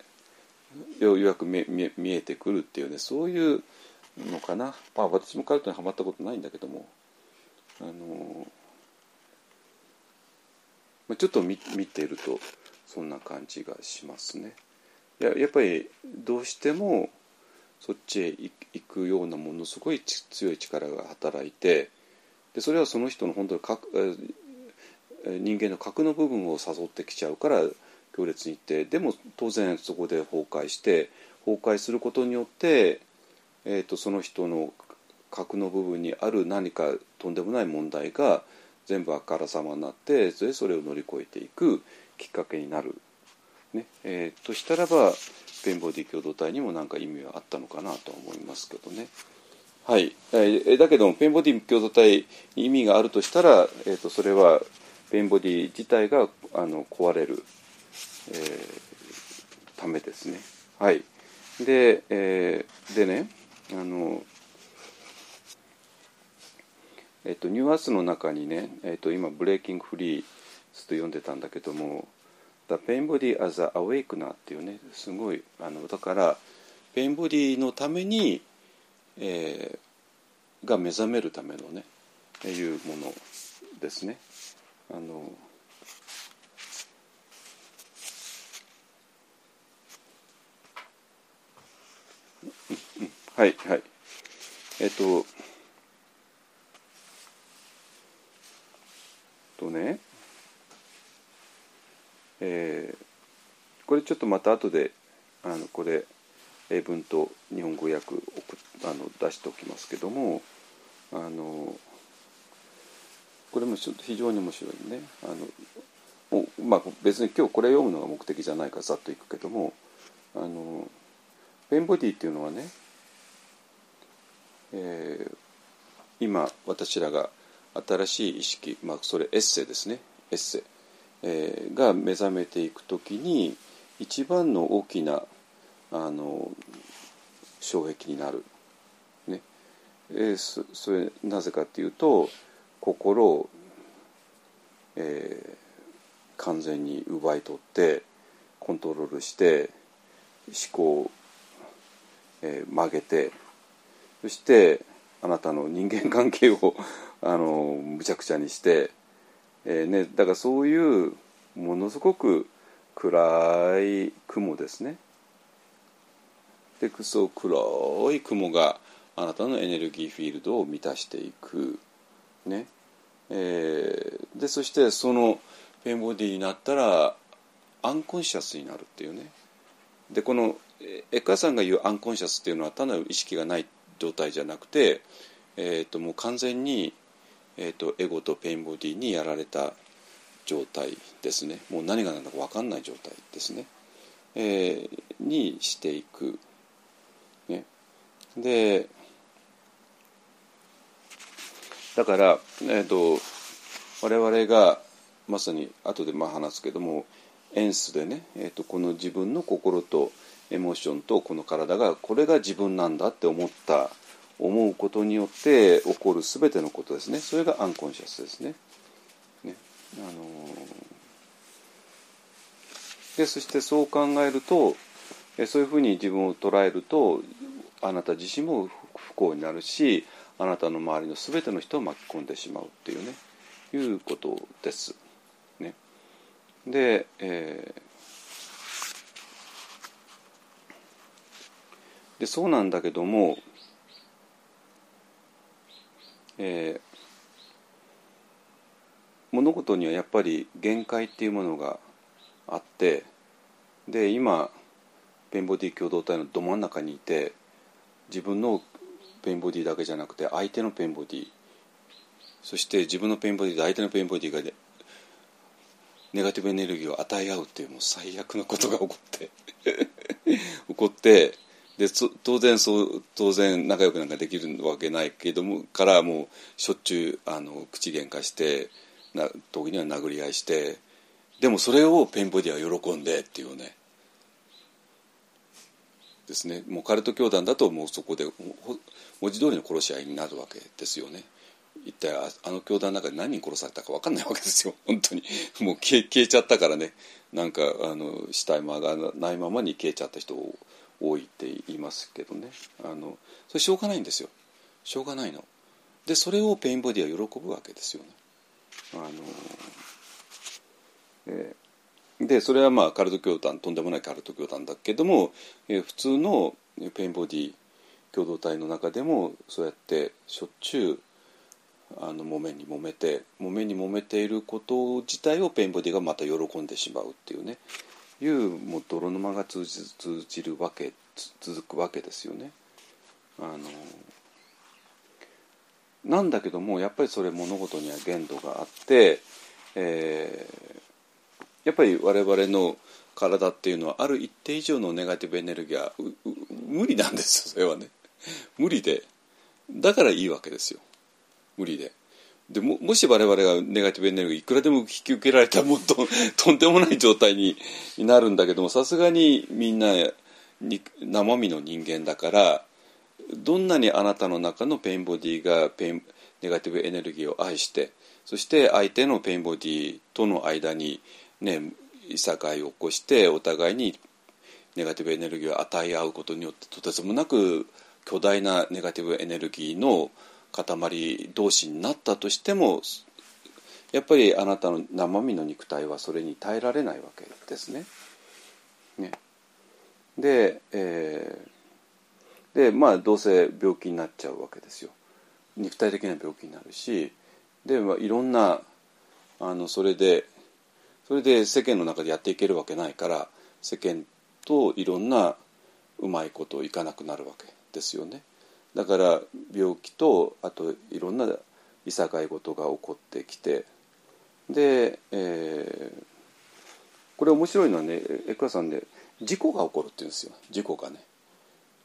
ようやく見見えてくるっていうね。そういうのかな、まあ、私もカルトにはまったことないんだけどもあのちょっと見見ているとそんな感じがしますね。ややっぱりどうしてもそっちへ行くようなものすごい強い力が働いてでそれはその人の本当に核人間の核の部分を誘ってきちゃうから強烈にいってでも当然そこで崩壊して崩壊することによって、えーと、その人の核の部分にある何かとんでもない問題が全部あからさまになってそれを乗り越えていくきっかけになる、ねえー、としたらばペンボディ共同体にも何か意味はあったのかなと思いますけどね。はい、えー、だけどもペンボディ共同体に意味があるとしたら、えーと、それは pain body 自体があの壊れる、えー、ためですね。はい、で,、えー、でねあの、えーと、ニューアースの中にね、えーと、今「Breaking Free」ずっと読んでたんだけども The Pain Body as a Awakener っていうねすごいあのだから pain body のために、えー、が目覚めるためのねいうものですね。あのはいはい。えっととねえー、これちょっとまた後であのこれ英文と日本語訳あの出しておきますけどもあのこれもちょっと非常に面白いね。あのもうまあ、別に今日これ読むのが目的じゃないからざっといくけどもあのペンボディっていうのはね、えー今私らが新しい意識、まあ、それエッセイですね。エッセイ、えーが目覚めていく時に一番の大きなあの障壁になる、ね。えーそそれなぜかっていうと心を、えー完全に奪い取ってコントロールして思考を、えー曲げてそしてあなたの人間関係を <laughs> あのむちゃくちゃにして、えーね、だからそういうものすごく暗い雲ですね。でそう黒い雲があなたのエネルギーフィールドを満たしていく。ねえーでそしてそのペンボディになったらアンコンシャスになるっていうね。でこのえエッカーさんが言うアンコンシャスっていうのは単なる意識がないって状態じゃなくて、えー、ともう完全に、えー、とエゴとペインボディにやられた状態ですね。もう何が何だか分かんない状態ですね、えーにしていく。ね、でだから、えー、と我々がまさに後でまあ話すけどもエンスでね、えー、とこの自分の心とエモーションとこの体がこれが自分なんだって思った思うことによって起こる全てのことですねそれがアンコンシャスですね。ねあのーでそしてそう考えるとえそういうふうに自分を捉えるとあなた自身も不幸になるしあなたの周りの全ての人を巻き込んでしまうっていうねいうことです。ね、で、えーでそうなんだけども、えー物事にはやっぱり限界っていうものがあってで今ペンボディ共同体のど真ん中にいて自分のペンボディだけじゃなくて相手のペンボディそして自分のペンボディと相手のペンボディがねネガティブエネルギーを与え合うっていうもう最悪なことが起こって <laughs> 起こってで当然そう当然仲良くなんかできるわけないけどもからもうしょっちゅうあの口喧嘩してな時には殴り合いしてでもそれをペンボディは喜んでっていうね。ですね。もうカルト教団だともうそこで文字通りの殺し合いになるわけですよね。一体あの教団の中で何人殺されたか分かんないわけですよ。<laughs> 本当に。もう消え消えちゃったからね。なんかあの死体も上がらないままに消えちゃった人を多いって言いますけどね。あのそれしょうがないんですよ。しょうがないの。でそれを pain body は喜ぶわけですよね。あの、えーでそれはまあカルト教団とんでもないカルト教団だけども、えー普通の pain body 共同体の中でもそうやってしょっちゅうあの揉めに揉めて揉めに揉めていること自体をペインボディがまた喜んでしまうっていうね。いうもう泥沼が通じ通じるわけ続くわけですよね。あのなんだけどもやっぱりそれ物事には限度があって、えーやっぱり我々の体っていうのはある一定以上のネガティブエネルギーは無理なんですよそれはね。無理で。だからいいわけですよ。無理で。でももし我々がネガティブエネルギーいくらでも引き受けられたらもっと <laughs> とんでもない状態にになるんだけどもさすがにみんなに生身の人間だからどんなにあなたの中の pain body が pain ネガティブエネルギーを愛してそして相手の pain body との間にねいさかいを起こしてお互いにネガティブエネルギーを与え合うことによってとてつもなく巨大なネガティブエネルギーの塊同士になったとしてもやっぱりあなたの生身の肉体はそれに耐えられないわけですね。ねで,、えーでまあどうせ病気になっちゃうわけですよ。肉体的な病気になるしで、まあ、いろんなあのそれでそれで世間の中でやっていけるわけないから世間といろんなうまいこといかなくなるわけですよね。だから病気とあといろんないさかい事が起こってきてで、えーこれ面白いのはねエクラさんで事故が起こるって言うんですよ事故がね。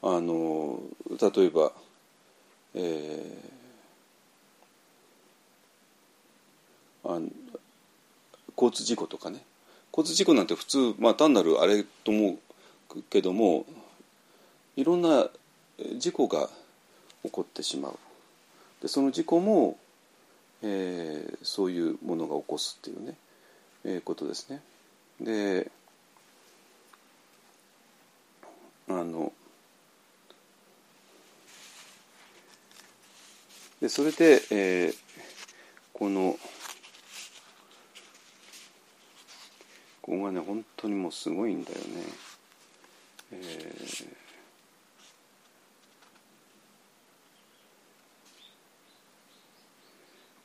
あの例えば、えーあの交通事故とかね交通事故なんて普通、まあ、単なるあれと思うけどもいろんな事故が起こってしまうでその事故も、えーそういうものが起こすっていうね、えーことですね。であのでそれで、えーこのここがね本当にもうすごいんだよね。えー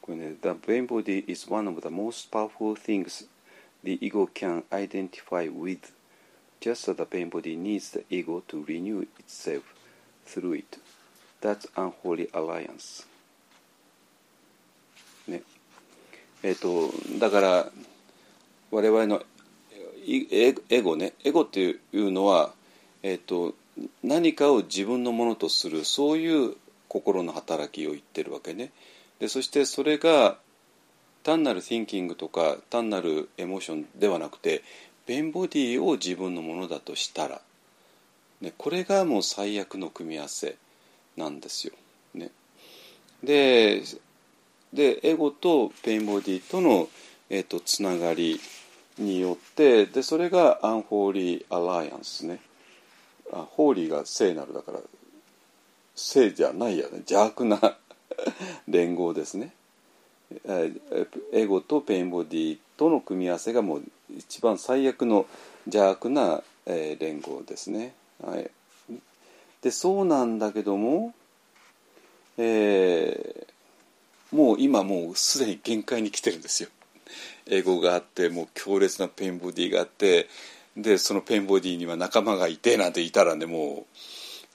これね「The brain body is one of the most powerful things the ego can identify with just as the brain body needs the ego to renew itself through it that's unholy alliance ねえっ、ーとだから我々のエエゴねエゴっていうのは、えっーと何かを自分のものとするそういう心の働きを言ってるわけねでそしてそれが単なる thinking とか単なるエモーションではなくてベンボディを自分のものだとしたら、ね、これがもう最悪の組み合わせなんですよ。ね、ででエゴと pain body との、えー、とつながりによってでそれが unholy alliance ね。あ holy が聖なるだから聖じゃないやね。邪悪な <laughs> 連合ですね。エゴと pain body との組み合わせがもう一番最悪の邪悪な、連合ですね、はい、でそうなんだけども、えーもう今もうすでに限界に来てるんですよ。エゴがあってもう強烈な pain body があってでその pain body には仲間がいてなんていたらねもう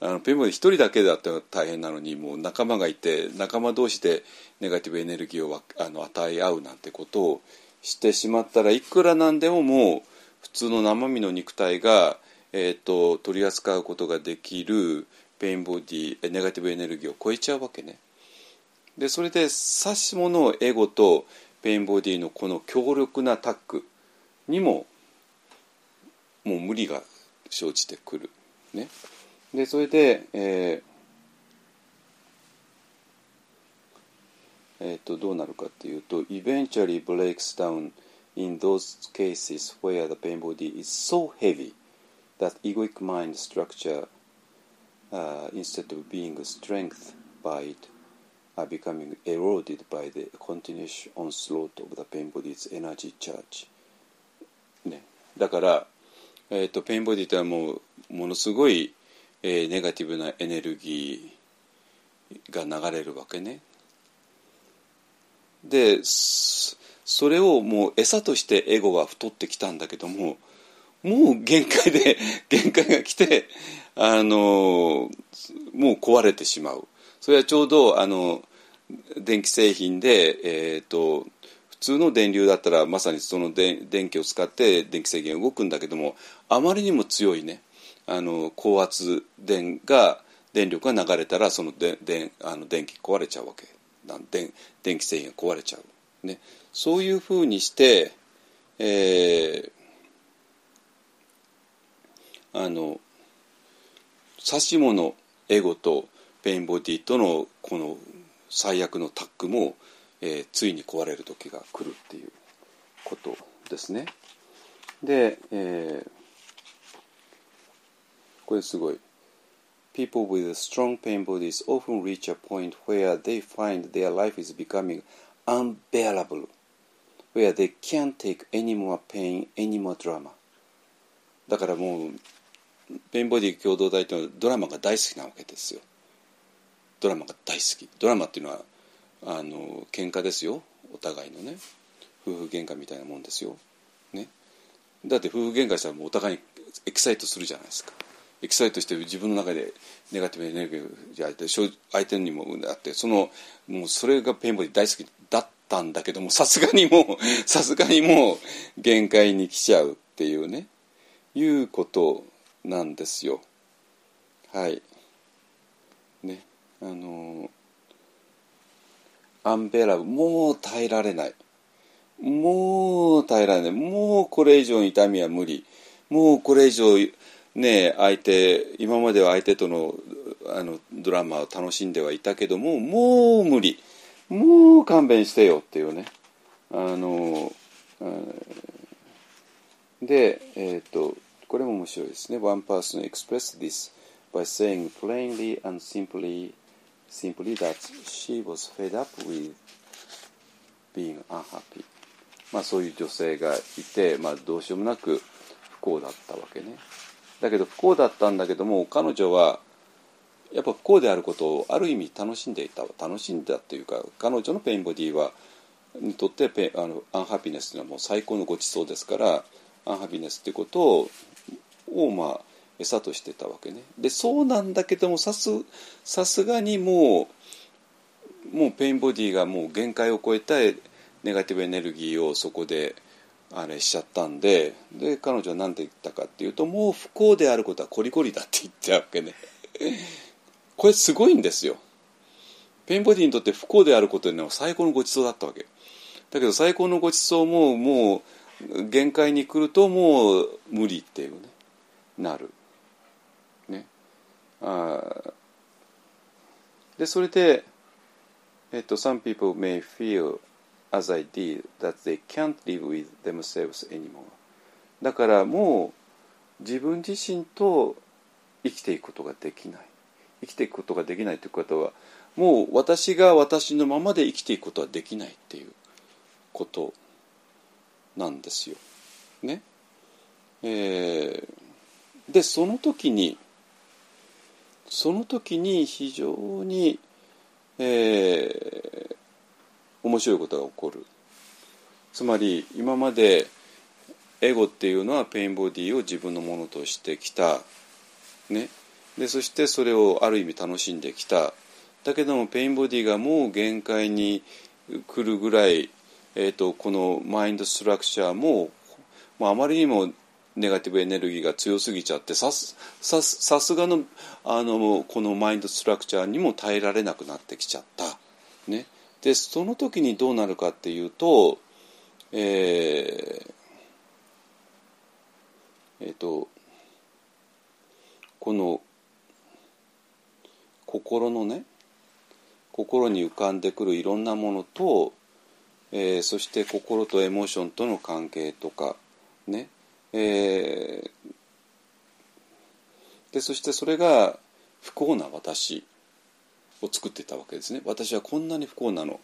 あの pain body 一人だけだったら大変なのにもう仲間がいて仲間同士でネガティブエネルギーをあの与え合うなんてことをしてしまったらいくらなんでももう普通の生身の肉体が、えー、と取り扱うことができる pain body ネガティブエネルギーを超えちゃうわけね。でそれでさしものエゴと pain body のこの強力なタッグにももう無理が生じてくる。ね、でそれで、えーえーとどうなるかっていうと eventually breaks down in those cases where the pain body is so heavy that egoic mind structure uh, instead of being strengthened by it are becoming eroded by the continuous onslaught of the pain body's energy charge、ね、だから、えー、とペインボディってのはもうものすごい、えーネガティブなエネルギーが流れるわけね。でそれをもう餌としてエゴが太ってきたんだけどももう限界で <laughs> 限界が来てあのもう壊れてしまう。それはちょうどあの電気製品で、えー、と普通の電流だったらまさにその電電気を使って電気制限動くんだけどもあまりにも強いね。あの高圧電が電力が流れたらそのでであの電気壊れちゃうわけ。なん電電気製品が壊れちゃう、ね、そういうふうにして、えーあの指し物エゴとペインボディとのこの最悪のタッグも、えーついに壊れる時が来るっていうことですね。で、えーこれすごい。People with strong pain bodies often reach a point where they find their life is becoming unbearable, where they can't take any more pain, any more drama. だからもう、ペインボディ共同体というのはドラマが大好きなわけですよ。ドラマが大好き。ドラマっていうのは、あの、喧嘩ですよ。お互いのね。夫婦喧嘩みたいなもんですよ。ね。だって夫婦喧嘩したらもうお互いにエキサイトするじゃないですか。エキサイトして自分の中でネガティブエネルギーがあって相手にもあってそのもうそれが pain body 大好きだったんだけどもさすがにもう <laughs> さすがにもう限界に来ちゃうっていうねいうことなんですよ。はい。ね。あのアンベラブもう耐えられない。もう耐えられない。もうこれ以上痛みは無理。もうこれ以上ね相手今までは相手とのあのドラマを楽しんではいたけどももう無理。もう勘弁してよっていうね。あのでえっ、ー、とこれも面白いですね。One person expressed this by saying plainly and simply simply that she was fed up with being unhappy. まあそういう女性がいて、まあ、どうしようもなく不幸だったわけね。だけど不幸だったんだけども彼女はやっぱ不幸であることをある意味楽しんでいた楽しんだというか彼女のペインボディはにとってペあのアンハピネスというのはもう最高のごちそうですからアンハピネスっていうことををまあ餌としてたわけね。でそうなんだけどもさすさすがにもうもうペインボディがもう限界を超えたネガティブエネルギーをそこであれしちゃったんでで彼女は何て言ったかっていうともう不幸であることはコリコリだって言ったわけね。<laughs> これすごいんですよ。ペンボディにとって不幸であることには最高のごちそうだったわけ。だけど最高のごちそうももう限界に来るともう無理っていうね。なる。ね。あでそれでえっと Some people may feel as I did that they can't live with themselves anymore だからもう自分自身と生きていくことができない生きていくことができないということはもう私が私のままで生きていくことはできないっていうことなんですよ。ね。えー、でその時にその時に非常に、えー、面白いことが起こる。つまり今までエゴっていうのは pain body を自分のものとしてきた、ね、でそしてそれをある意味楽しんできた。だけども pain body がもう限界に来るぐらい、えーと、この mind structure も、まあ、あまりにもネガティブエネルギーが強すぎちゃってさすがのあのこの mind structure にも耐えられなくなってきちゃった。ね、でその時にどうなるかっていうとえー、えー、とこの心のね心に浮かんでくるいろんなものと、えー、そして心とエモーションとの関係とかね、えー、でそしてそれが不幸な私。を作ってたわけですね私はこんなに不幸なの、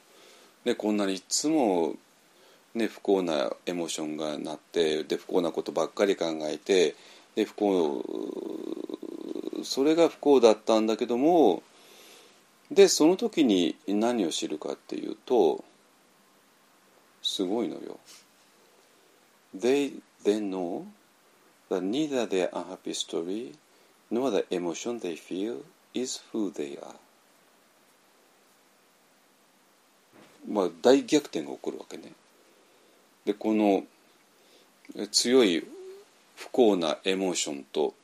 ね、こんなにいつも、ね、不幸なエモーションがなってで不幸なことばっかり考えてで不幸それが不幸だったんだけどもでその時に何を知るかっていうとすごいのよ。They then know that neither their unhappy story nor the emotion they feel is who they are. まあ大逆転が起こるわけね。でこの強い不幸なエモーションと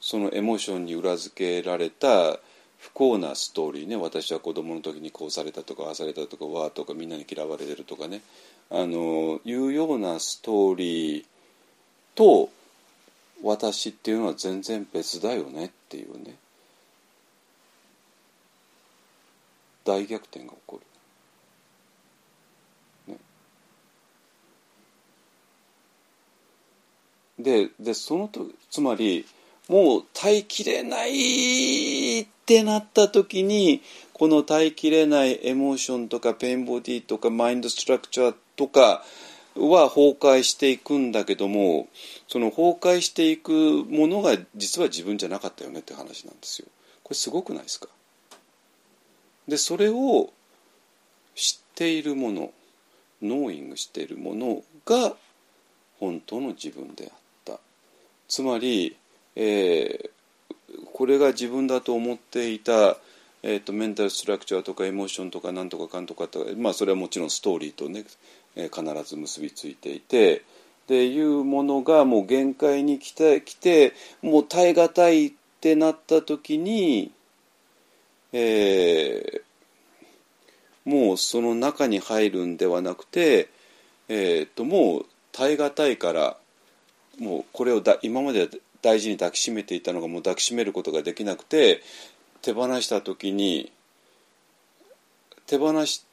そのエモーションに裏付けられた不幸なストーリーね私は子供の時にこうされたとかああされたとかわーとかみんなに嫌われてるとかねあのいうようなストーリーと私っていうのは全然別だよねっていうね大逆転が起こる。ででそのとつまりもう耐えきれないってなった時にこの耐えきれないエモーションとかペンボディとかマインドストラクチャーとかは崩壊していくんだけどもその崩壊していくものが実は自分じゃなかったよねって話なんですよ。これすごくないですか？でそれを知っているものノーイングしているものが本当の自分であったつまりえー、これが自分だと思っていた、えー、とメンタルストラクチャーとかエモーションとかなんとかかんとかとか、まあ、それはもちろんストーリーとね、えー必ず結びついていてでいうものがもう限界に来て来てもう耐え難いってなった時に、えーもうその中に入るんではなくて、えー、ともう耐え難いからもうこれをだ今まで大事に抱きしめていたのがもう抱きしめることができなくて手放した時に手放し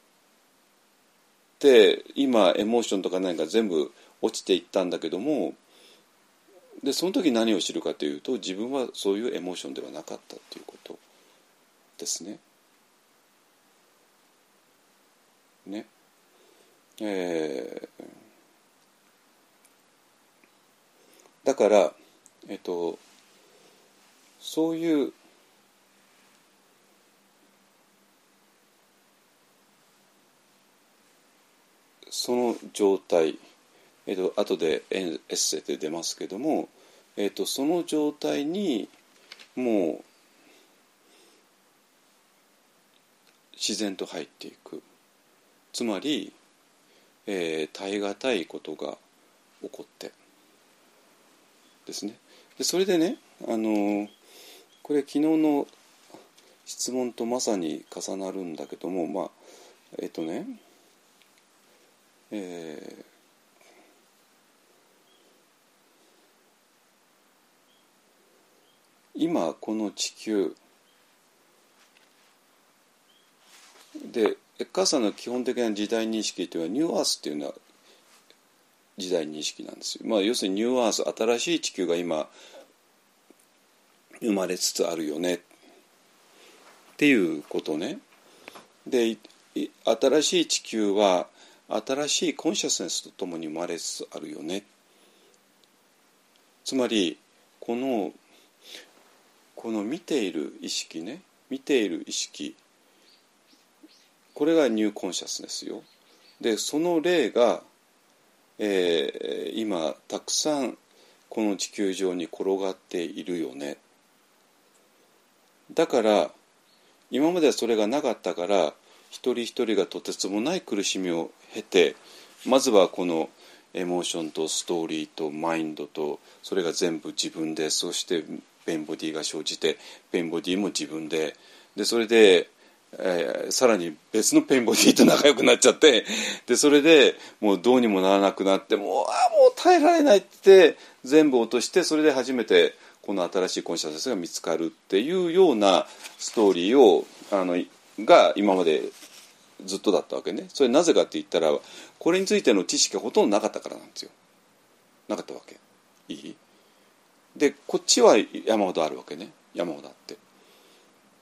て今エモーションとか何か全部落ちていったんだけどもでその時何を知るかというと自分はそういうエモーションではなかったということですね。ねえーだからえっとそういうその状態、えっと後でエンエッセイで出ますけども、えっとその状態にもう自然と入っていく。つまり、えー耐え難いことが起こって。ですね。でそれでねあのこれ昨日の質問とまさに重なるんだけどもまあえっ、とねえー今この地球でエッカーさんの基本的な時代認識というのはニューアースっていうのは時代認識なんですよ。まあ、要するにニューアース新しい地球が今生まれつつあるよねっていうことね。で新しい地球は新しいコンシャスネスとともに生まれつつあるよね。つまりこのこの見ている意識ね見ている意識これがニューコンシャスネスよ。でその例が、えー今たくさんこの地球上に転がっているよね。だから今まではそれがなかったから一人一人がとてつもない苦しみを経てまずはこのエモーションとストーリーとマインドとそれが全部自分でそしてペンボディが生じてペンボディも自分ででそれで、えーさらに別のペンボディと仲良くなっちゃってでそれでもうどうにもならなくなってもうあーもう耐えられないって全部落としてそれで初めてこの新しいコンシャスが見つかるっていうようなストーリーをあのが今までずっとだったわけね。それなぜかって言ったらこれについての知識がほとんどなかったからなんですよなかったわけいい？でこっちは山ほどあるわけね。山ほどあって、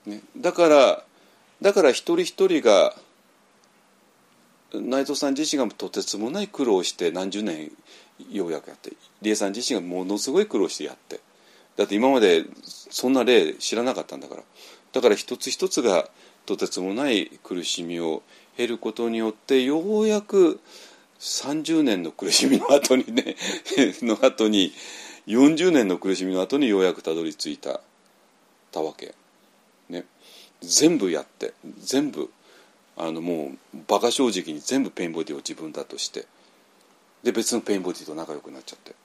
ね、だからだから一人一人が内藤さん自身がとてつもない苦労をして何十年ようやくやって理恵さん自身がものすごい苦労してやって。だって今までそんな例知らなかったんだから。だから一つ一つがとてつもない苦しみを経ることによってようやく30年の苦しみの後にね <laughs> の後に40年の苦しみの後にようやくたどり着いたたわけ、全部やって全部あのもう馬鹿正直に全部 pain body を自分だとしてで別の pain body と仲良くなっちゃって。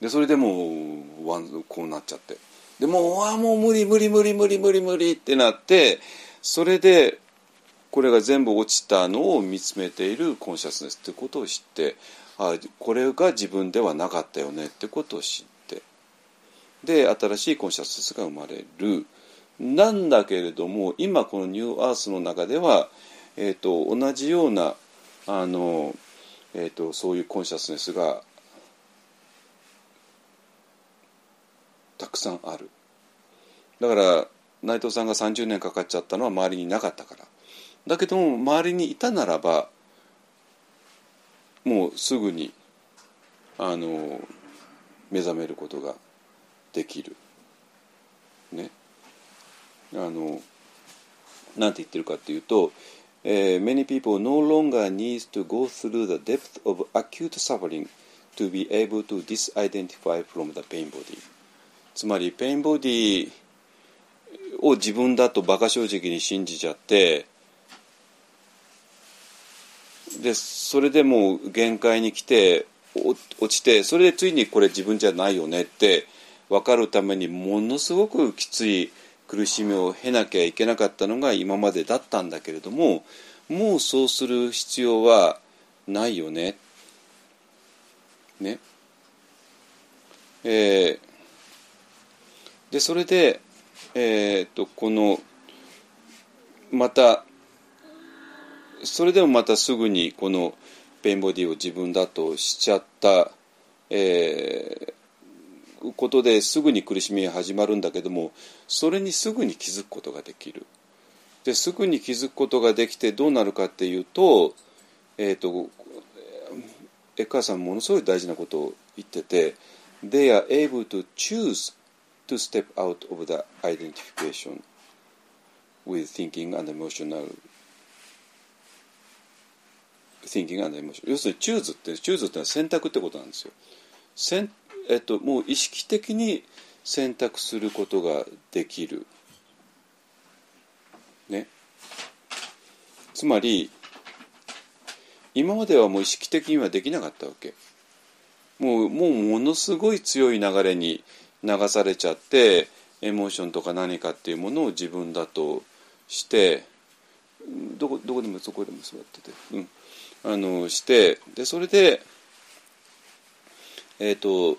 でそれでもうワンこうなっちゃって。でもううわもう無理無理無理無理無理無理ってなってそれでこれが全部落ちたのを見つめているコンシャスネスってことを知ってあこれが自分ではなかったよねってことを知って。で新しいコンシャスネスが生まれる。なんだけれども今このニューアースの中では、えー、と同じようなあの、えー、とそういうコンシャスネスがたくさんある。だから内藤さんが30年かかっちゃったのは周りになかったから。だけども周りにいたならばもうすぐにあの目覚めることができる。ね。あのなんて言ってるかっていうと、えー Many people no longer need to go through the depth of acute suffering to be able to disidentify from the pain body つまりペインボディを自分だと馬鹿正直に信じちゃってでそれでもう限界に来て落ちてそれでついにこれ自分じゃないよねって分かるためにものすごくきつい苦しみを経なきゃいけなかったのが今までだったんだけれどももうそうする必要はないよね。ね。えーでそれで、えー、とこのまたそれでもまたすぐにこのペインボディを自分だとしちゃった、えーことですぐに苦しみが始まるんだけどもそれにすぐに気づくことができる。ですぐに気づくことができてどうなるかっていうと,、えー、とエッカーさんものすごい大事なことを言ってて「They are able to choose to step out of the identification with thinking and emotional thinking and emotion 要するに choose って choose ってのは選択ってことなんですよ選、えっと、もう意識的に選択することができる。ね。つまり今まではもう意識的にはできなかったわけ。もうもうものすごい強い流れに流されちゃってエモーションとか何かっていうものを自分だとしてどこどこでもそこでも座ってて、うん、あのしてでそれでえっ、と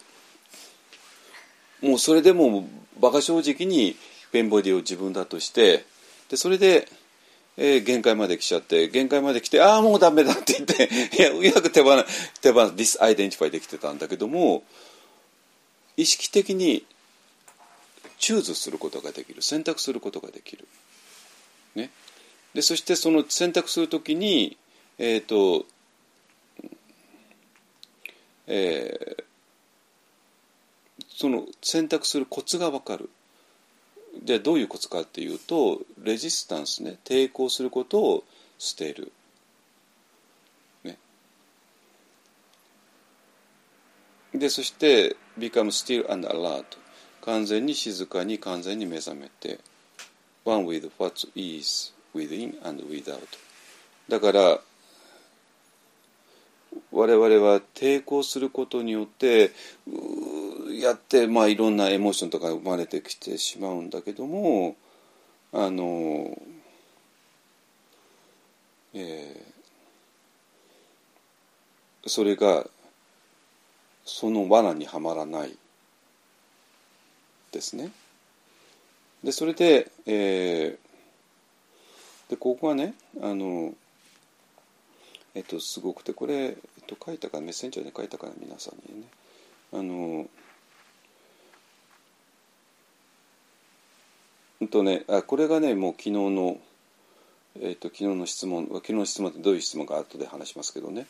もうそれでも馬鹿正直に pain body を自分だとしてでそれで、えー限界まで来ちゃって限界まで来てああもうダメだって言って <laughs> いやうまく手放手放 disidentify できてたんだけども意識的に choose することができる選択することができる。ね、でそしてその選択するときにえっ、とえーその選択するコツが分かる。でどういうコツかっていうとレジスタンスね抵抗することを捨てる。ね、でそして「become still and alert」完全に静かに完全に目覚めて「one with what is within and without」だから我々は抵抗することによってうーやって、まあ、いろんなエモーションとか生まれてきてしまうんだけどもあの、えーそれがその罠にはまらないですね。でそれで,、えーでここはねあのえっとすごくてこれ、えっと、書いたかメッセンジャーで書いたかな皆さんにねあのんとねあこれがねもう昨日のえっと昨日の質問昨日の質問ってどういう質問か後で話しますけどね。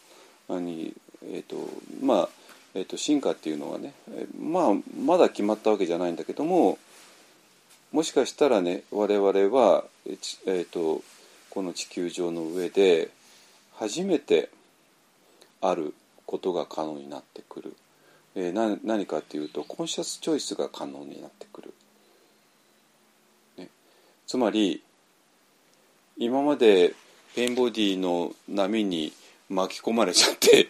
あにえっとまあえっと進化っていうのはねまあまだ決まったわけじゃないんだけどももしかしたらね我々は、えー、とこの地球上の上で初めてあることが可能になってくる、えーな何かっていうとコンシャスチョイスが可能になってくる、つまり今までペインボディの波に巻き込まれちゃって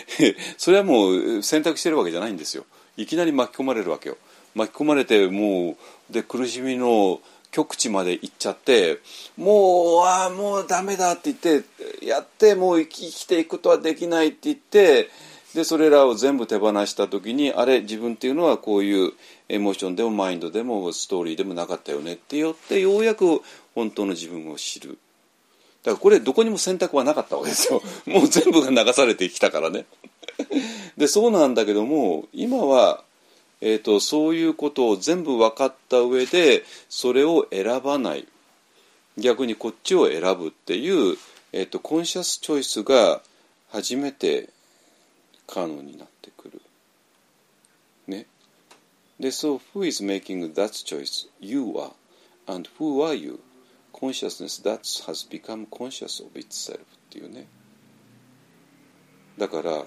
<laughs> それはもう選択してるわけじゃないんですよ。いきなり巻き込まれるわけよ。巻き込まれてもうで苦しみの極地まで行っちゃってもうああもうダメだって言ってやってもう生き生きていくことはできないって言ってでそれらを全部手放した時にあれ自分っていうのはこういうエモーションでもマインドでもストーリーでもなかったよねって言ってようやく本当の自分を知る。だからこれどこにも選択はなかったわけですよ。<laughs> もう全部が流されてきたからね。でそうなんだけども今はえー、とそういうことを全部分かった上でそれを選ばない。逆にこっちを選ぶっていう、えー、とコンシャスチョイスが初めて可能になってくる。ね。で、so who is making that choice? You are. And who are you? Consciousness that has become conscious of itself っていうね。だから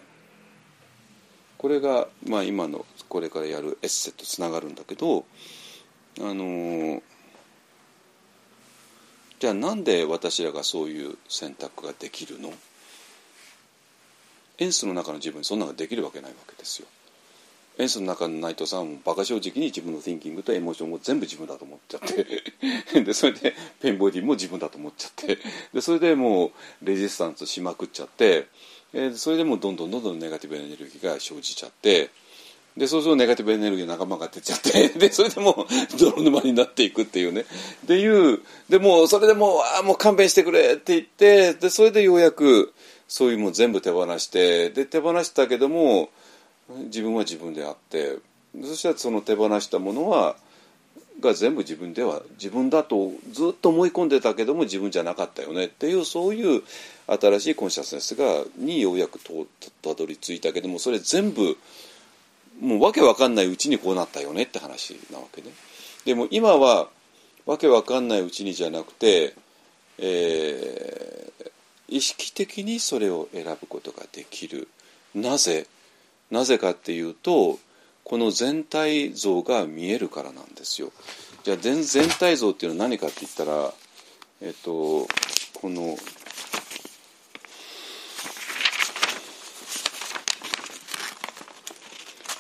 これが、まあ、今のこれからやるエッセとつながるんだけどあのーじゃあなんで私らがそういう選択ができるのエンスの中の自分にそんなのができるわけないわけですよ。エンスの中の内藤さんはバカ正直に自分の thinking とエモーションを全部自分だと思っちゃって。<laughs> でそれでペンボディも自分だと思っちゃって。でそれでもうレジスタンスしまくっちゃって。えそれでもうどんどんどんどんネガティブエネルギーが生じちゃって。でそうするとネガティブエネルギーの仲間が出ちゃって。<laughs> でそれでもう泥沼になっていくっていうね。っていう。でもうそれでもうあもう勘弁してくれって言って。でそれでようやくそういうも全部手放してで手放したけども自分は自分であってそしたらその手放したものはが全部自分では自分だとずっと思い込んでたけども自分じゃなかったよねっていうそういう新しいコンシャスネスがにようやくたどり着いたけどもそれ全部もうわけわかんないうちにこうなったよねって話なわけね。でも今はわけわかんないうちにじゃなくて、えー、意識的にそれを選ぶことができる。なぜ？なぜかっていうとこの全体像が見えるからなんですよ。じゃあ全全体像っていうのは何かって言ったら、えっと、この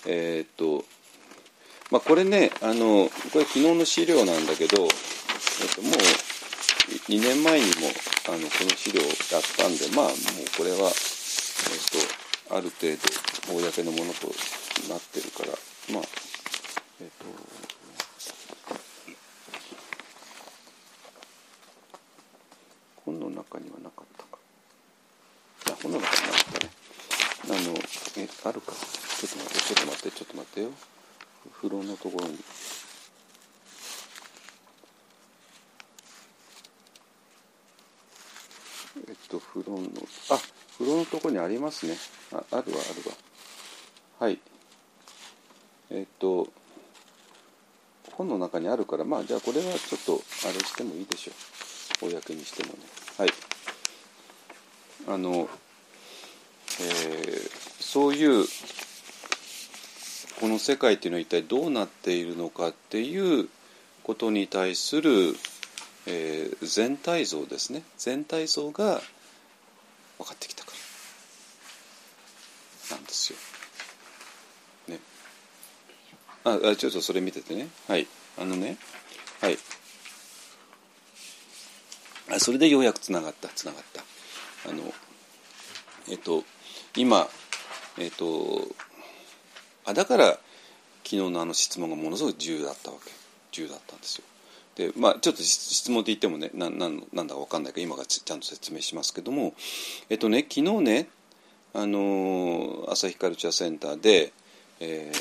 え、っとまあこれねあのこれ昨日の資料なんだけど、えっと、もう2年前にもあのこの資料をやったんでまあもうこれは、えっと、ある程度公のものとなってるからまあえっと本の中にはなかったか。あ本の中になかったね。あのえあるか。ちょっと待ってちょっと待ってちょっと待ってよ。風呂のところに。えっと風呂のあ風呂のとこにありますね。ああるわあるわ。はい。えっと本の中にあるからまあじゃあこれはちょっとあれしてもいいでしょう。公にしてもね。はい。あのえー、そういうこの世界っていうのは一体どうなっているのかっていうことに対する、えー、全体像ですね。全体像が分かってきたから。なんですよ。ね。あちょっとそれ見ててね。はい。あのね。はい。あそれでようやくつながった。つながった。あのえっと今えっとあだから昨日のあの質問がものすごく重要だったわけ。重要だったんですよ。でまあちょっと質問で言ってもねななんなんだか分かんないから今がちゃんと説明しますけどもえっとね昨日ねあの朝日カルチャーセンターで、え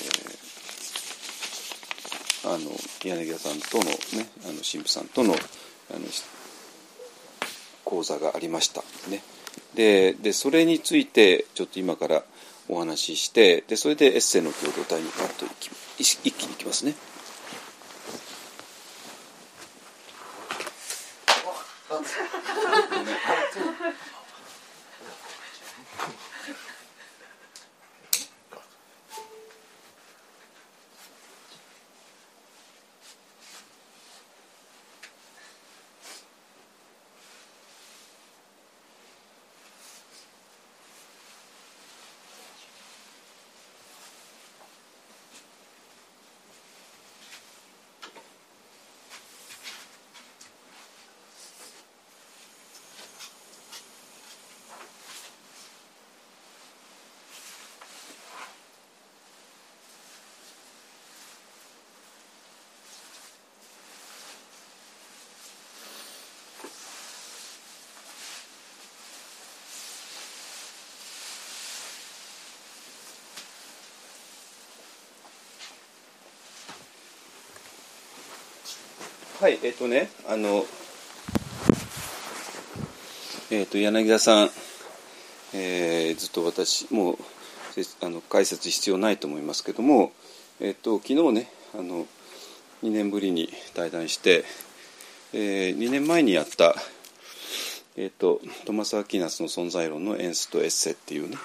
ー、あの柳家さんとのねあの神父さんとのあの講座がありましたね。ででそれについてちょっと今からお話ししてでそれでエッセイの共同体にパッと一気にいきますね。はいえっ、ー、とねあのえっ、ー、と柳田さん、えー、ずっと私もうあの解説必要ないと思いますけども、えっ、と昨日ねあの2年ぶりに対談して、えー、2年前にやった、えっとトマス・アキーナスの存在論のエンスとエッセっていうね、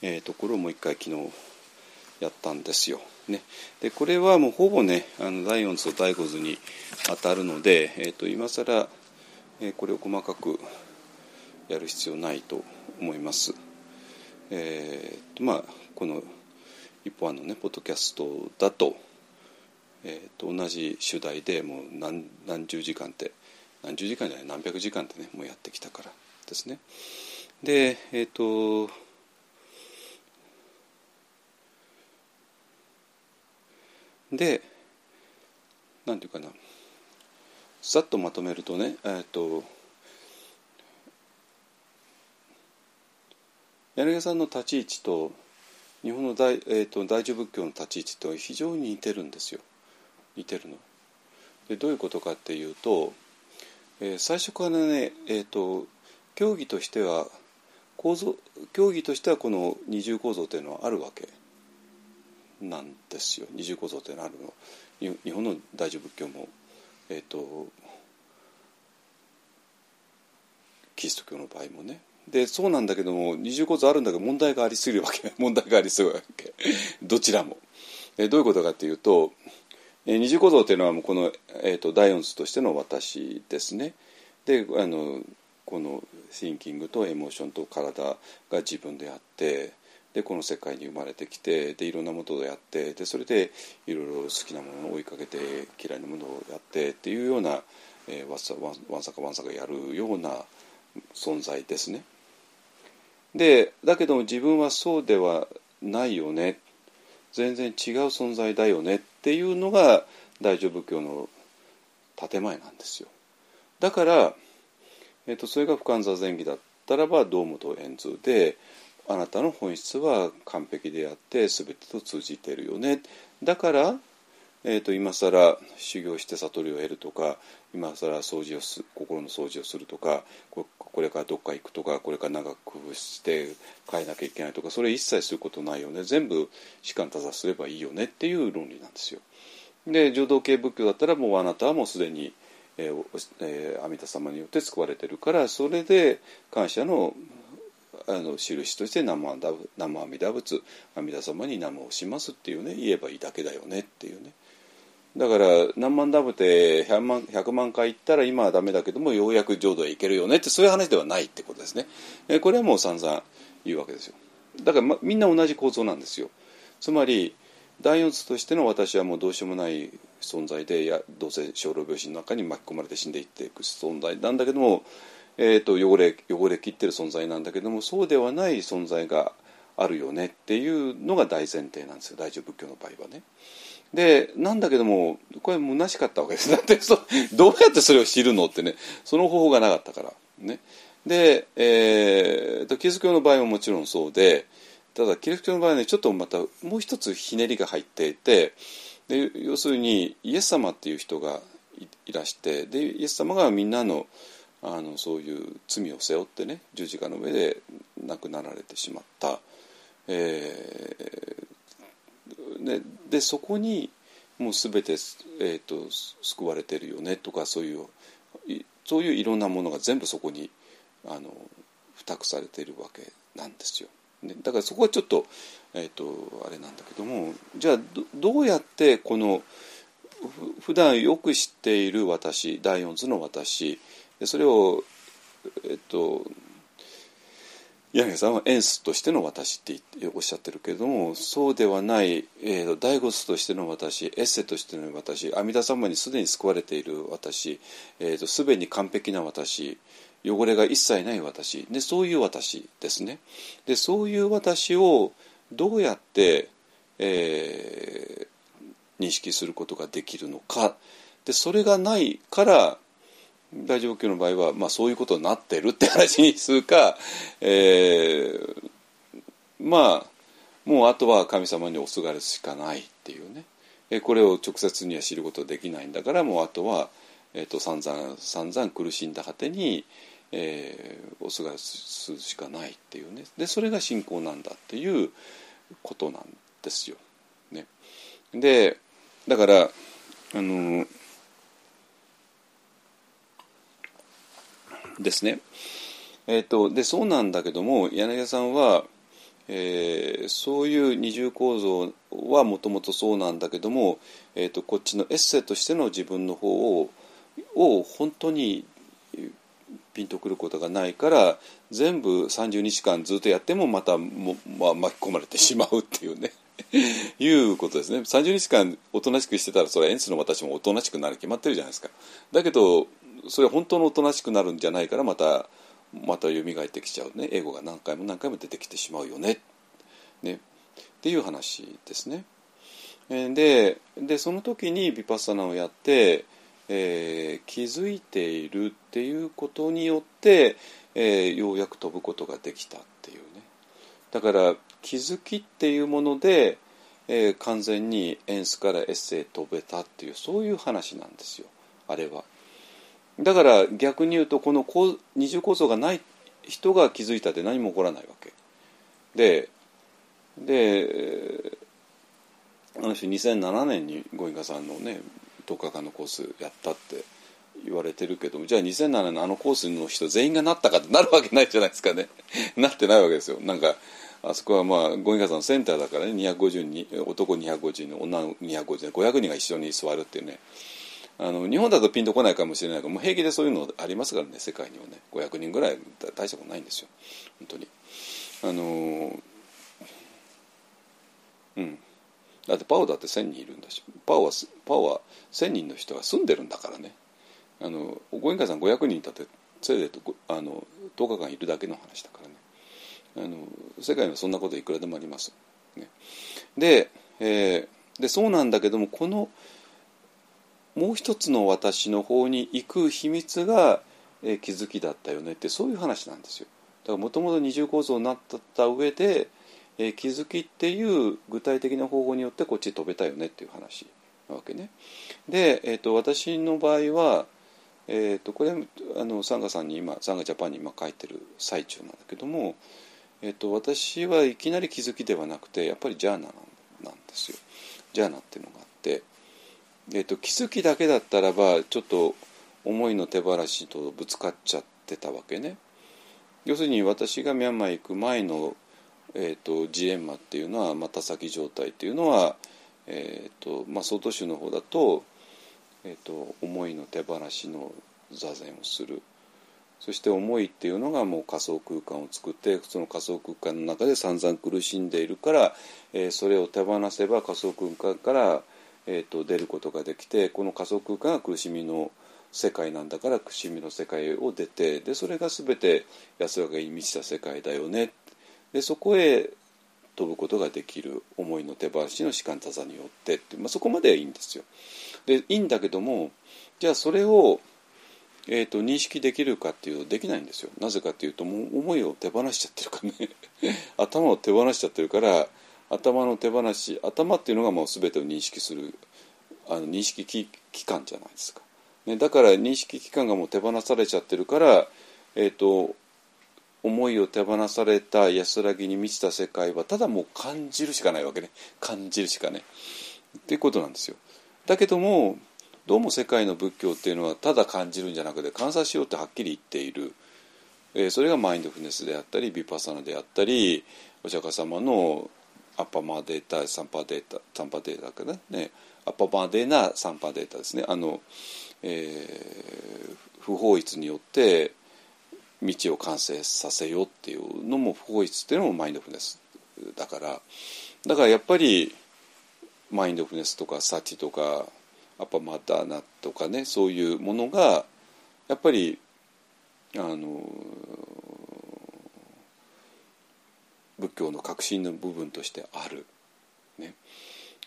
えー、ところをもう一回昨日やったんですよ。ね、でこれはもうほぼねあの第4図と第5図に当たるので、えーと、今更、えーこれを細かくやる必要ないと思います。えーとまあこの一本のねポッドキャストだと,、えーと同じ主題でもう何何十時間って何十時間じゃない何百時間ってねもうやってきたからですね。でえっ、とでなんていうかな。さっとまとめるとねえっ、と柳さんの立ち位置と日本の大,、えー、と大乗仏教の立ち位置と非常に似てるんですよ。似てるの。でどういうことかっていうと、えー最初からね、えー、と教義としては構造教義としてはこの二重構造というのはあるわけ。なんですよ。二重構造というのあるの。日本の大乗仏教も、えー、とキリスト教の場合もね。でそうなんだけども二重構造あるんだけど問題がありすぎるわけ。<laughs> 問題がありすぎるわけ。どちらも。えどういうことかっていうとえ二重構造というのはもうこの、えー、と第四図としての私ですね。であのこのシンキングとエモーションと体が自分であってでこの世界に生まれてきてでいろんなものをやってでそれでいろいろ好きなものを追いかけて嫌いなものをやってっていうような、えー、わさわんさかわんさかやるような存在ですね。でだけども自分はそうではないよね全然違う存在だよねっていうのが大乗仏教の建前なんですよ。だから、えっとそれが不完座前儀だったらば堂本円図であなたの本質は完璧であって全てと通じているよねだから、えっと今更修行して悟りを得るとか今更掃除をす心の掃除をするとかこれからどっか行くとかこれから長く工夫して変えなきゃいけないとかそれ一切することないよね全部士官多座すればいいよねっていう論理なんですよ。で浄土系仏教だったらもうあなたはもうすでに、えーえー阿弥陀様によって救われてるからそれで感謝のあの印として南無阿弥陀仏阿弥陀様に南無をしますっていうね言えばいいだけだよねっていうね。だから何万ダブって100万回行ったら今はダメだけどもようやく浄土へ行けるよねってそういう話ではないってことですね。これはもう散々言うわけですよ。だから、ま、みんな同じ構造なんですよ。つまり第四つとしての私はもうどうしようもない存在でやどうせ小老病死の中に巻き込まれて死んでいっていく存在なんだけども、えー、と汚れ汚れきってる存在なんだけどもそうではない存在があるよねっていうのが大前提なんですよ。大乗仏教の場合はね。でなんだけどもこれ虚しかったわけです。だってそどうやってそれを知るのってねその方法がなかったから。ね。で、えーとキリスト教の場合はもちろんそうでただキリスト教の場合はねちょっとまたもう一つひねりが入っていてで要するにイエス様っていう人がいいらしてでイエス様がみんなのあのそういう罪を背負ってね十字架の上で亡くなられてしまった。えーででそこにもう全て、えー、と救われてるよねとかそういうそういういろんなものが全部そこにあの付託されているわけなんですよ。ね、だからそこはちょっと,、えー、とあれなんだけどもじゃあどうやってこの普段よく知っている私第四図の私でそれをえっ、と柳さんはエンスとしての私ってっておっしゃってるけれどもそうではない、えーと、第五図としての私エッセとしての私阿弥陀様にすでに救われている私、えーと、すべに完璧な私汚れが一切ない私でそういう私ですね。でそういう私をどうやって、えー認識することができるのか。でそれがないから大乗仏教の場合は、まあ、そういうことになってるって話にするか、<laughs> えーまあもうあとは神様におすがるしかないっていうね。えこれを直接には知ることできないんだからもうあとは、えー、と散々散々苦しんだ果てに、えーおすがるするしかないっていうね。でそれが信仰なんだっていうことなんですよ。ね、でだからあのですね。えー、とでそうなんだけども柳田さんは、えーそういう二重構造はもともとそうなんだけども、えー、とこっちのエッセイとしての自分の方をを本当にピンとくることがないから全部30日間ずっとやってもまたも、まあ、巻き込まれてしまうっていうね。<laughs> いうことですね。30日間おとなしくしてたらそれはエンスの私もおとなしくなる決まってるじゃないですか。だけどそれ本当のおとなしくなるんじゃないからまたまた蘇ってきちゃうね。英語が何回も何回も出てきてしまうよね。ね。っていう話ですね。ででその時にビパッサナをやってえー、気づいているっていうことによって、えー、ようやく飛ぶことができたっていうね。だから気づきっていうもので、えー、完全にエンスからエッセイ飛べたっていうそういう話なんですよ。あれは。だから逆に言うとこの二重構造がない人が気づいたって何も起こらないわけ。でであの人2007年にゴインガさんのね10日間のコースやったって言われてるけどじゃあ2007年のあのコースの人全員がなったかってなるわけないじゃないですかね。<laughs> なってないわけですよ。なんかあそこはまあ五人さんのセンターだからね250人男250人女250人500人が一緒に座るっていうね。あの日本だとピンとこないかもしれないけどもう平気でそういうのありますからね世界にはね。500人ぐらい大したことないんですよ。本当に。あのうん。だってパオだって1,000人いるんだし。パオはパオは1,000人の人が住んでるんだからね。あのご縁会さん500人いたってせいぜいあの10日間いるだけの話だからね。あの世界にはそんなこといくらでもあります。ね、で,、えー、でそうなんだけどもこのもう一つの私の方に行く秘密が、えー、気づきだったよねってそういう話なんですよ。だからもともと二重構造になった上でえー、気づきっていう具体的な方法によってこっち飛べたよねっていう話なわけね。で、えーと、私の場合は、えーと、これあのサンガさんに今サンガジャパンに今書いてる最中なんだけども、えーと、私はいきなり気づきではなくてやっぱりジャーナなんですよ。ジャーナっていうのがあって、えー、と気づきだけだったらばちょっと思いの手放しとぶつかっちゃってたわけね。要するに私がミャンマー行く前のえーと、ジエンマっていうのは、まあ、田先状態っていうのは、えーとまあ、総都市の方だと,、えーと、思いの手放しの座禅をするそして思いっていうのがもう仮想空間を作ってその仮想空間の中で散々苦しんでいるから、えー、それを手放せば仮想空間から、えーと、出ることができてこの仮想空間が苦しみの世界なんだから苦しみの世界を出てでそれが全て安らかに満ちた世界だよねでそこへ飛ぶことができる思いの手放しの士官多座によってって、まあ、そこまではいいんですよ。でいいんだけどもじゃあそれを、えーと、認識できるかっていうとできないんですよ。なぜかっていうともう思いを手放しちゃってるからね <laughs> 頭を手放しちゃってるから頭の手放し頭っていうのがもう全てを認識するあの認識機関じゃないですか。ね、だから認識機関がもう手放されちゃってるから、えーと思いを手放された安らぎに満ちた世界はただもう感じるしかないわけね。感じるしかね。っていうことなんですよ。だけどもどうも世界の仏教っていうのはただ感じるんじゃなくて観察しようってはっきり言っている、えー、それがマインドフルネスであったりビパサナであったりお釈迦様のアッパマデータサンパデータサンパデータかね？アッパマデーナサンパデータですね。あの、えー、不法律によって道を完成させようっていうのも不法律っていうのもマインドフルネス。だからだからやっぱりマインドフルネスとかサチとかアパマダーナとかねそういうものがやっぱりあの仏教の核心の部分としてある。ね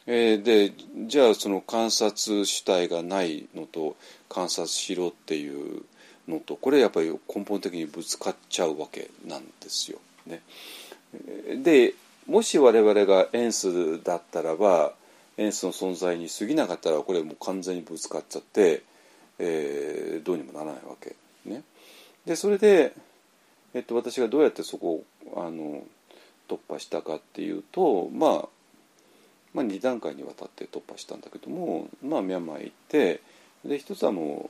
えー、でじゃあその観察主体がないのと観察しろっていうのとこれやっぱり根本的にぶつかっちゃうわけなんですよ。ね、でもし我々がエンスだったらばエンスの存在に過ぎなかったらこれもう完全にぶつかっちゃって、えー、どうにもならないわけ。ね、でそれで、えっと、私がどうやってそこをあの突破したかっていうと、まあ、まあ2段階にわたって突破したんだけども、まあ、ミャンマーへ行ってで一つはも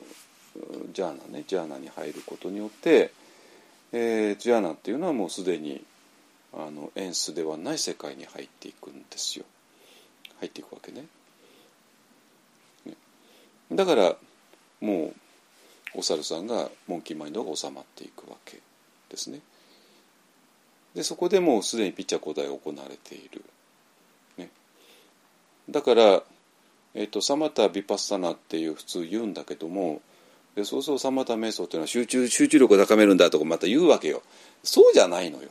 うジャーナねジャーナに入ることによって、えー、ジャーナっていうのはもうすでにあのエンスではない世界に入っていくんですよ入っていくわけね。ねだからもうお猿さんがモンキーマインドが収まっていくわけですね。でそこでもうすでにピッチャー交代が行われている。ね、だからえーと、サマタ・ビパッサナっていう普通言うんだけどもでそうそうサマタ瞑想っていうのは集中集中力を高めるんだとかまた言うわけよ。そうじゃないのよ。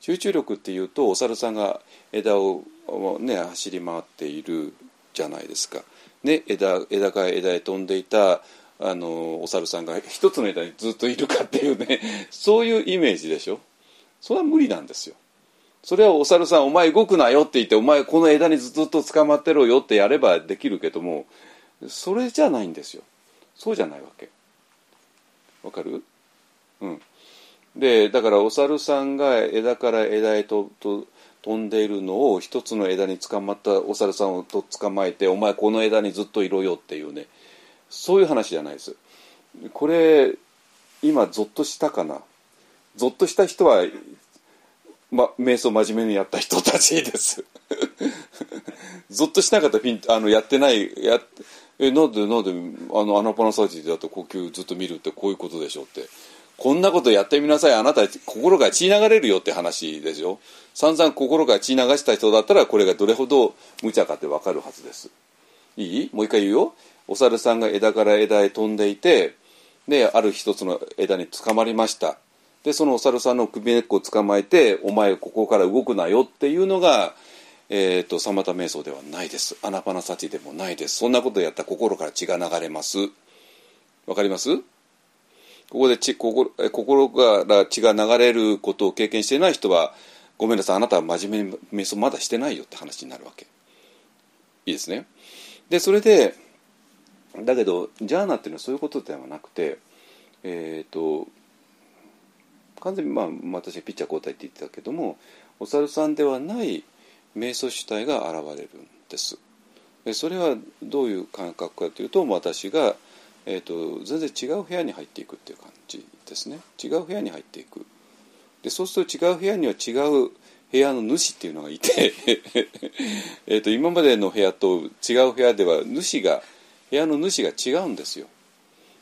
集中力っていうとお猿さんが枝を、ね、走り回っているじゃないですか、ね、枝枝から枝へ飛んでいたあのお猿さんが一つの枝にずっといるかっていうねそういうイメージでしょ。それは無理なんですよ。それはお猿さんお前動くなよって言ってお前この枝にずっと捕まってろよってやればできるけどもそれじゃないんですよ。そうじゃないわけ。わかる？うん。でだからお猿さんが枝から枝へとと飛んでいるのを一つの枝に捕まったお猿さんをと捕まえてお前この枝にずっといろよっていうね。そういう話じゃないです。これ今ゾッとしたかな？ゾッとした人はま、瞑想真面目にやった人たちです。<laughs> ぞっとしなかったピンあのやってないやえなんでなんであのアナパナサージだと呼吸ずっと見るってこういうことでしょって。こんなことやってみなさい。あなた心が血流れるよって話でしょ。散々心が血流した人だったらこれがどれほど無茶かって分かるはずです。いい？もう一回言うよ。お猿さんが枝から枝へ飛んでいてである一つの枝に捕まりました。でそのお猿さんの首根っこを捕まえて「お前ここから動くなよ」っていうのが、えーと、サマタ瞑想ではないです。アナパナサチでもないです。そんなことやったら心から血が流れます。わかります？ここで血心心から血が流れることを経験していない人はごめんなさいあなたは真面目に瞑想まだしてないよって話になるわけ。いいですね？でそれでだけどジャーナっていうのはそういうことではなくてえっ、ー、と完全に、まあ、私はピッチャー交代って言ってたけどもお猿さんではない瞑想主体が現れるんです。でそれはどういう感覚かというと私が、えーと、全然違う部屋に入っていくっていう感じですね。違う部屋に入っていく。でそうすると違う部屋には違う部屋の主っていうのがいて <laughs> えと今までの部屋と違う部屋では主が部屋の主が違うんですよ。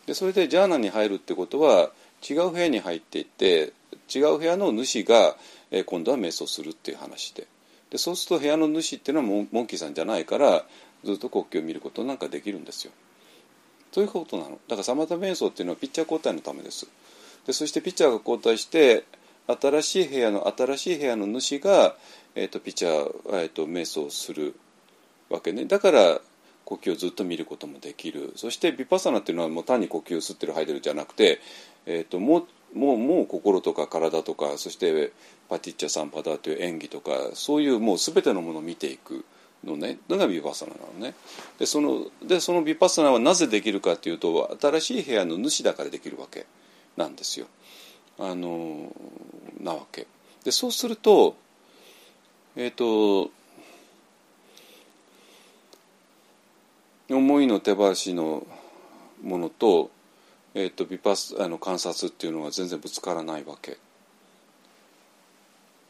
でそれでジャーナに入るってことは違う部屋に入っていって違う部屋の主が、えー、今度は瞑想するっていう話で。でそうすると部屋の主っていうのはモンキーさんじゃないからずっと国旗を見ることなんかできるんですよ。ということなの。だからサマタ瞑想っていうのはピッチャー交代のためです。でそしてピッチャーが交代して新しい部屋の新しい部屋の主が、えーと、ピッチャー、えーと、と瞑想するわけね。だから呼吸をずっと見ることもできる。そしてビパサナっていうのはもう単に呼吸を吸ってる吐いてるじゃなくて、えーと、もうもうもう心とか体とかそしてパティッチャサンパダーという演技とかそういうもう全てのものを見ていくのね。のがビパサナなのね。でそのでそのビパサナはなぜできるかというと新しい部屋の主だからできるわけなんですよ。あのなわけ。でそうするとえっ、ー、と思いの手放しのものと,、えーと、ビパスあの観察っていうのは全然ぶつからないわけ。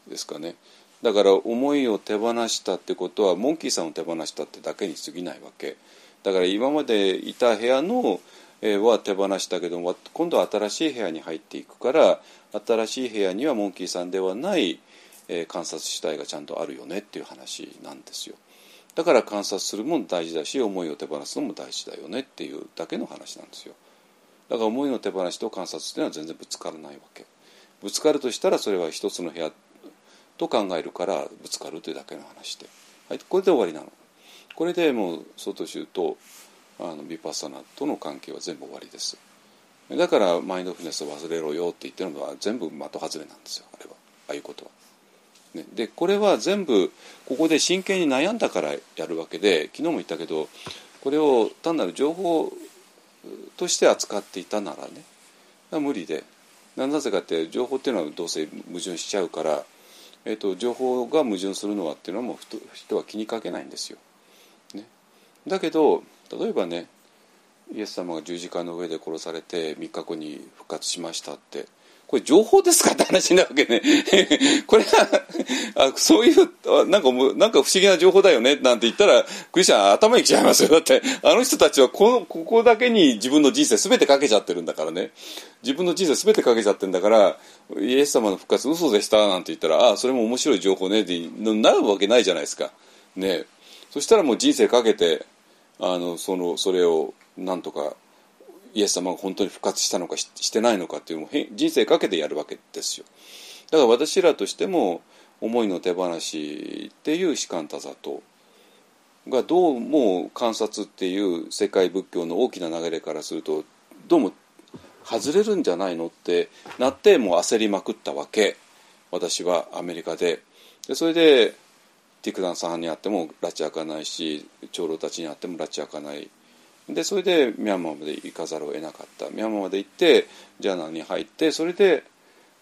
ですかね。だから思いを手放したってことはモンキーさんを手放したってだけに過ぎないわけ。だから今までいた部屋の、えー、は手放したけども今度は新しい部屋に入っていくから新しい部屋にはモンキーさんではない、えー、観察主体がちゃんとあるよねっていう話なんですよ。だから観察するも大事だし思いを手放すのも大事だよねっていうだけの話なんですよ。だから思いの手放しと観察っていうのは全然ぶつからないわけ。ぶつかるとしたらそれは一つの部屋と考えるからぶつかるというだけの話で、はい、これで終わりなの。これでもう外州とあのビパッサナとの関係は全部終わりです。だからマインドフルネスを忘れろよって言ってるのは全部的外れなんですよ。あれは。ああいうことは。ね、でこれは全部ここで真剣に悩んだからやるわけで昨日も言ったけどこれを単なる情報として扱っていたならね無理でなぜかって情報っていうのはどうせ矛盾しちゃうから、えーと、情報が矛盾するのはっていうのはもう人は気にかけないんですよ。ね、だけど例えばねイエス様が十字架の上で殺されて3日後に復活しましたってこれ情報ですかって話になるわけね。<laughs> これはあそういうなんかなんか不思議な情報だよねなんて言ったらクリスチャン頭にきちゃいますよ。だってあの人たちはこのここだけに自分の人生全てかけちゃってるんだからね。自分の人生全てかけちゃってるんだからイエス様の復活嘘でしたなんて言ったらああそれも面白い情報ねってなるわけないじゃないですか。ね。そしたらもう人生かけてあのそのそれをなんとかイエス様が本当に復活したのかしてないのかっていうのを人生かけてやるわけですよ。だから私らとしても思いの手放しっていう士官多座とがどうも観察っていう世界仏教の大きな流れからするとどうも外れるんじゃないのってなってもう焦りまくったわけ。私はアメリカで。でそれでティクダンさんに会っても拉致開かないし長老たちに会っても拉致開かない。でそれでミャンマーまで行かざるを得なかった。ミャンマーまで行ってジャーナルに入ってそれで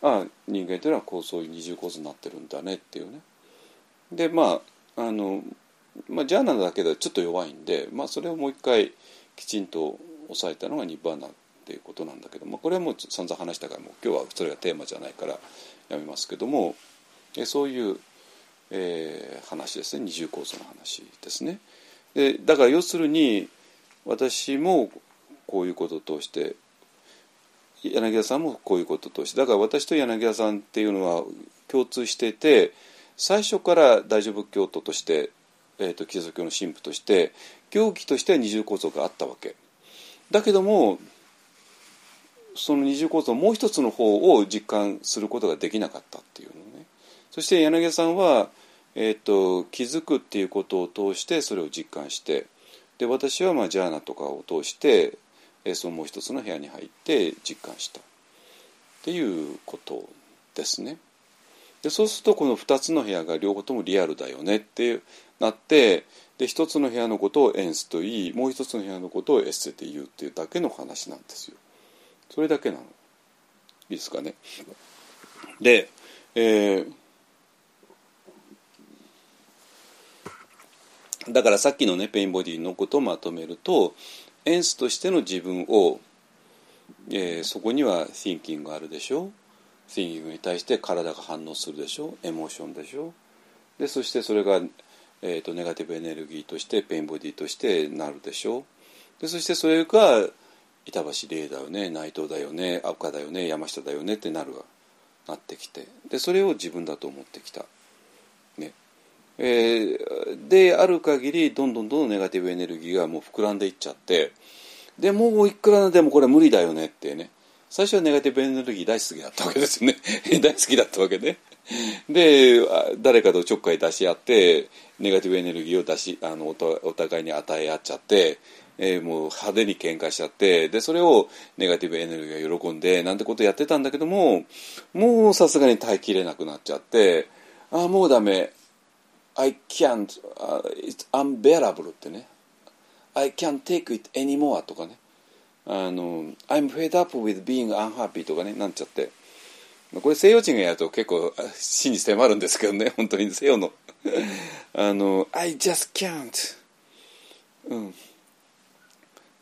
あ人間というのはこうそういう二重構造になってるんだねっていうね。でまああの、まあ、ジャーナルだけではちょっと弱いんで、まあ、それをもう一回きちんと抑えたのがニッバーナっていうことなんだけどもこれはもう散々話したからもう今日はそれがテーマじゃないからやめますけどもえそういう、えー、話ですね。二重構造の話ですね。でだから要するに私もこういうこととして柳田さんもこういうこととしてだから私と柳田さんっていうのは共通してて最初から大乗仏教徒として、えーと、キリスト教の神父として教義としては二重構造があったわけ。だけどもその二重構造もう一つの方を実感することができなかったっていうのね。そして柳田さんは、えーと気づくっていうことを通してそれを実感してで私はまあジャーナとかを通してそのもう一つの部屋に入って実感したっていうことですね。でそうするとこの2つの部屋が両方ともリアルだよねってなってで1つの部屋のことを ens と言いもう1つの部屋のことを esse って言うっていうだけの話なんですよ。それだけなの。いいですかね。で、えーだからさっきのね pain body のことをまとめると ens としての自分を、えー、そこには thinking があるでしょ？thinking に対して体が反応するでしょ？ emotion でしょ？でそしてそれが、えーと、ネガティブエネルギーとしてペインボディとしてなるでしょ？でそしてそれが板橋霊だよね内藤だよね赤だよね山下だよねってなるなってきて。でそれを自分だと思ってきた。えー、である限りどんどんどんどんネガティブエネルギーがもう膨らんでいっちゃってでもういくらでもこれ無理だよねってね。最初はネガティブエネルギー大好きだったわけですよね。<laughs> 大好きだったわけねで誰かとちょっかい出し合ってネガティブエネルギーを出しあのお互いに与え合っちゃって、えー、もう派手に喧嘩しちゃってでそれをネガティブエネルギーが喜んでなんてことやってたんだけどももうさすがに耐えきれなくなっちゃってああもうダメ。I can't、uh, it's unbearable ってね。I can't take it anymore とかね。あの I'm fed up with being unhappy とかねなんちゃって。これ西洋人がやると結構真に迫るんですけどね <laughs> 本当に西洋の。あの I just can't うん。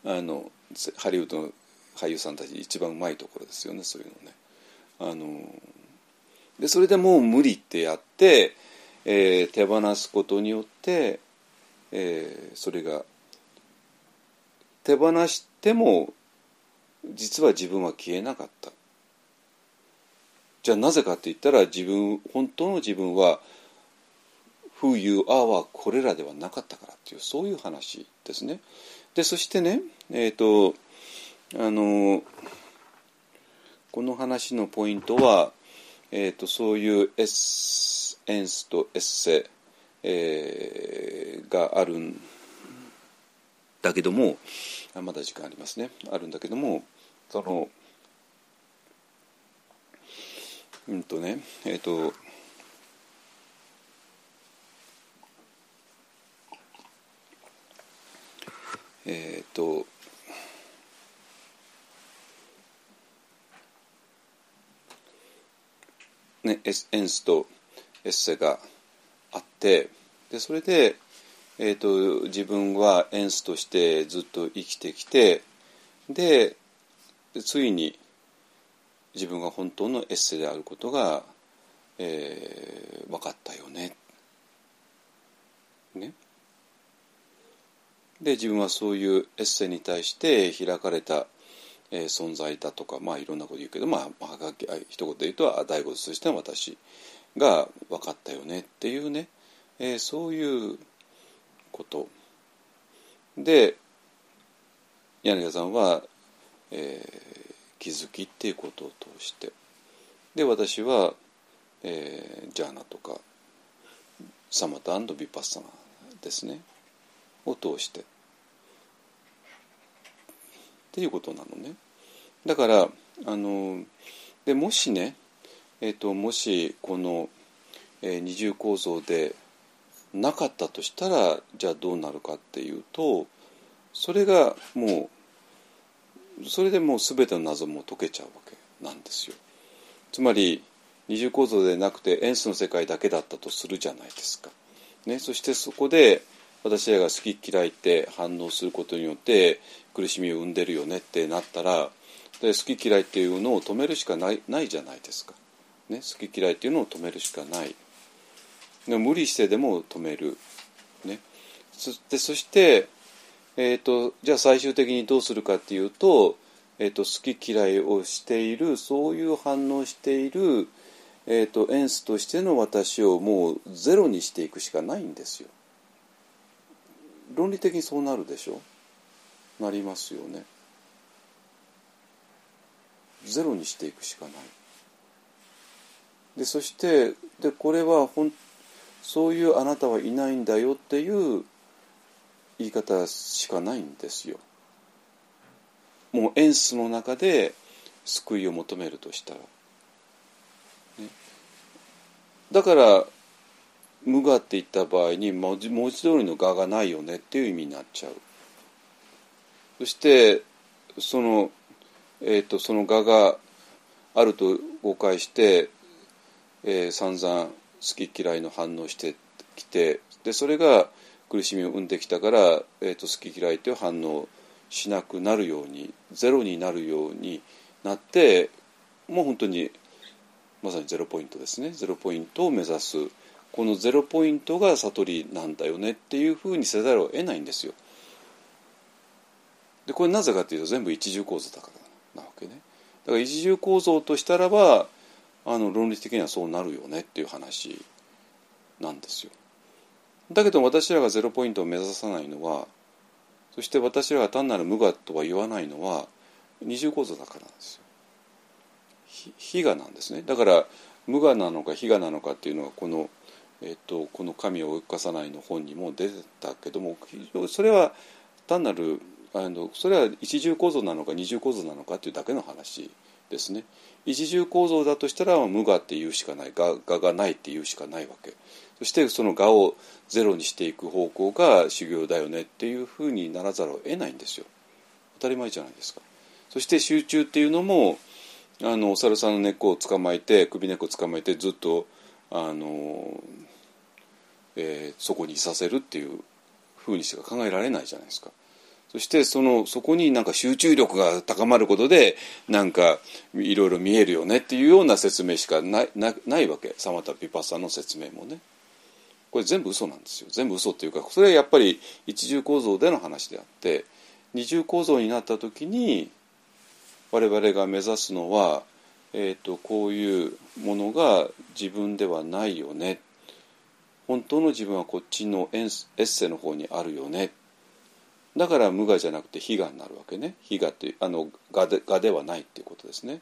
あのハリウッドの俳優さんたち一番うまいところですよねそういうのね。あのでそれでもう無理ってやってえー、手放すことによって、えー、それが手放しても実は自分は消えなかったじゃあなぜかって言ったら自分本当の自分は「Who you are」はこれらではなかったからっていうそういう話ですね。でそしてねえっ、ー、とあのこの話のポイントは、えーと、そういうエスエンスとエッセ、えー、があるんだけどもあまだ時間ありますね。あるんだけどもそのうんとねえっ、ー、とえっ、ー、とねエンスとエッセがあってでそれで、えーと、自分はエンスとしてずっと生きてきてでついに自分が本当のエッセであることが、えー、分かったよね。ね。で自分はそういうエッセに対して開かれた、えー、存在だとかまあいろんなこと言うけどまあ、まあ、一言で言うと大仏としての私が分かったよねっていうね、えー、そういうこと。で柳田さんは、えー、気づきっていうことを通して。で私は、えー、ジャーナとかサマタビパッサナですね。を通して。っていうことなのね。だからあのでもしね、えーと、もしこの、えー、二重構造でなかったとしたらじゃあどうなるかっていうとそれがもうそれでもう全ての謎も解けちゃうわけなんですよ。つまり二重構造でなくてエンスの世界だけだったとするじゃないですか。ね、そしてそこで私らが好き嫌いって反応することによって苦しみを生んでるよねってなったらで好き嫌いっていうのを止めるしかないないじゃないですか。ね、好き嫌いっていうのを止めるしかない。で無理してでも止める。ね、そでそして、えーと、じゃあ最終的にどうするかっていうと,、えーと、好き嫌いをしているそういう反応している、えーと、エンスとしての私をもうゼロにしていくしかないんですよ。論理的にそうなるでしょ？なりますよね。ゼロにしていくしかない。でそしてでこれはほんそういうあなたはいないんだよっていう言い方しかないんですよ。もうエンスの中で救いを求めるとしたら。ね、だから無我って言った場合に文字文字通りの我がないよねっていう意味になっちゃう。そしてその,、えーと、その我があると誤解して、えー、散々好き嫌いの反応してきてでそれが苦しみを生んできたから、えーと、好き嫌いという反応しなくなるようにゼロになるようになってもう本当にまさにゼロポイントですねゼロポイントを目指すこのゼロポイントが悟りなんだよねっていうふうにせざるを得ないんですよ。でこれなぜかというと全部一重構造だからなわけね。だから一重構造としたらばあの論理的にはそうなるよねっていう話なんですよ。だけど私らがゼロポイントを目指さないのはそして私らが単なる無我とは言わないのは二重構造だからなんですよ。非我なんですね。だから無我なのか非我なのかっていうのはこのえっと、この「神を動かさない」の本にも出てたけどもそれは単なるあのそれは一重構造なのか二重構造なのかっていうだけの話ですね。一重構造だとしたら無我っていうしかない。我我がないっていうしかないわけ。そしてその我をゼロにしていく方向が修行だよねっていうふうにならざるを得ないんですよ。当たり前じゃないですか。そして集中っていうのもあのお猿さんの根っこを捕まえて首根っこを捕まえてずっとあのえー、そこにいさせるっていうふうにしか考えられないじゃないですか。そしてそのそこになんか集中力が高まることでなんかいろいろ見えるよねっていうような説明しかないないわけ。サマタ・ピパサの説明もね。これ全部嘘なんですよ。全部嘘っていうかそれはやっぱり一重構造での話であって二重構造になった時に我々が目指すのは、えーとこういうものが自分ではないよね。本当の自分はこっちのエッセの方にあるよね。だから無我じゃなくて非我になるわけね。非我ってあの我で我ではないっていうことですね。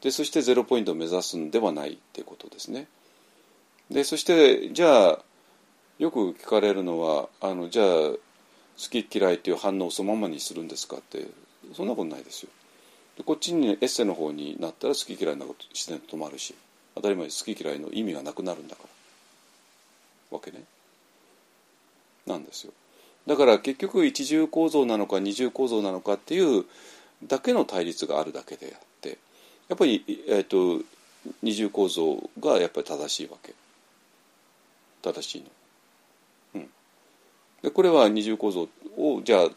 でそしてゼロポイントを目指すんではないっていうことですね。でそしてじゃあよく聞かれるのはあのじゃあ好き嫌いっていう反応をそのままにするんですかってそんなことないですよ。でこっちに、エッセの方になったら好き嫌いなこと自然と止まるし当たり前好き嫌いの意味がなくなるんだから。わけね。なんですよ。だから結局一重構造なのか二重構造なのかっていうだけの対立があるだけであってやっぱり、えーと、二重構造がやっぱり正しいわけ正しいの。うん、でこれは二重構造をじゃあ、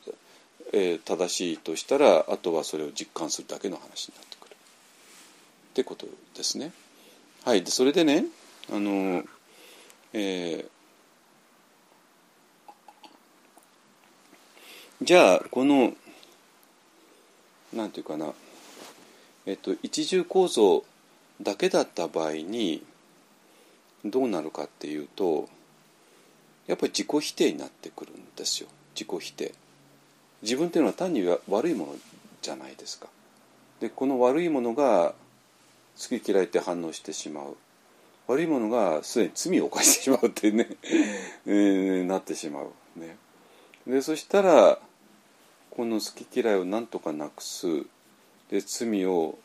えー、正しいとしたらあとはそれを実感するだけの話になってくる。ってことですね。はい、でそれでねあの、えー、じゃあこのなんていうかな、えっと、一重構造だけだった場合にどうなるかっていうとやっぱり自己否定になってくるんですよ。自己否定。自分っていうのは単に悪いものじゃないですか。でこの悪いものが好き嫌いって反応してしまう。悪いものがすでに罪を犯してしまうってね <laughs> えー、なってしまう。ね。でそしたらこの好き嫌いをなんとかなくすで罪を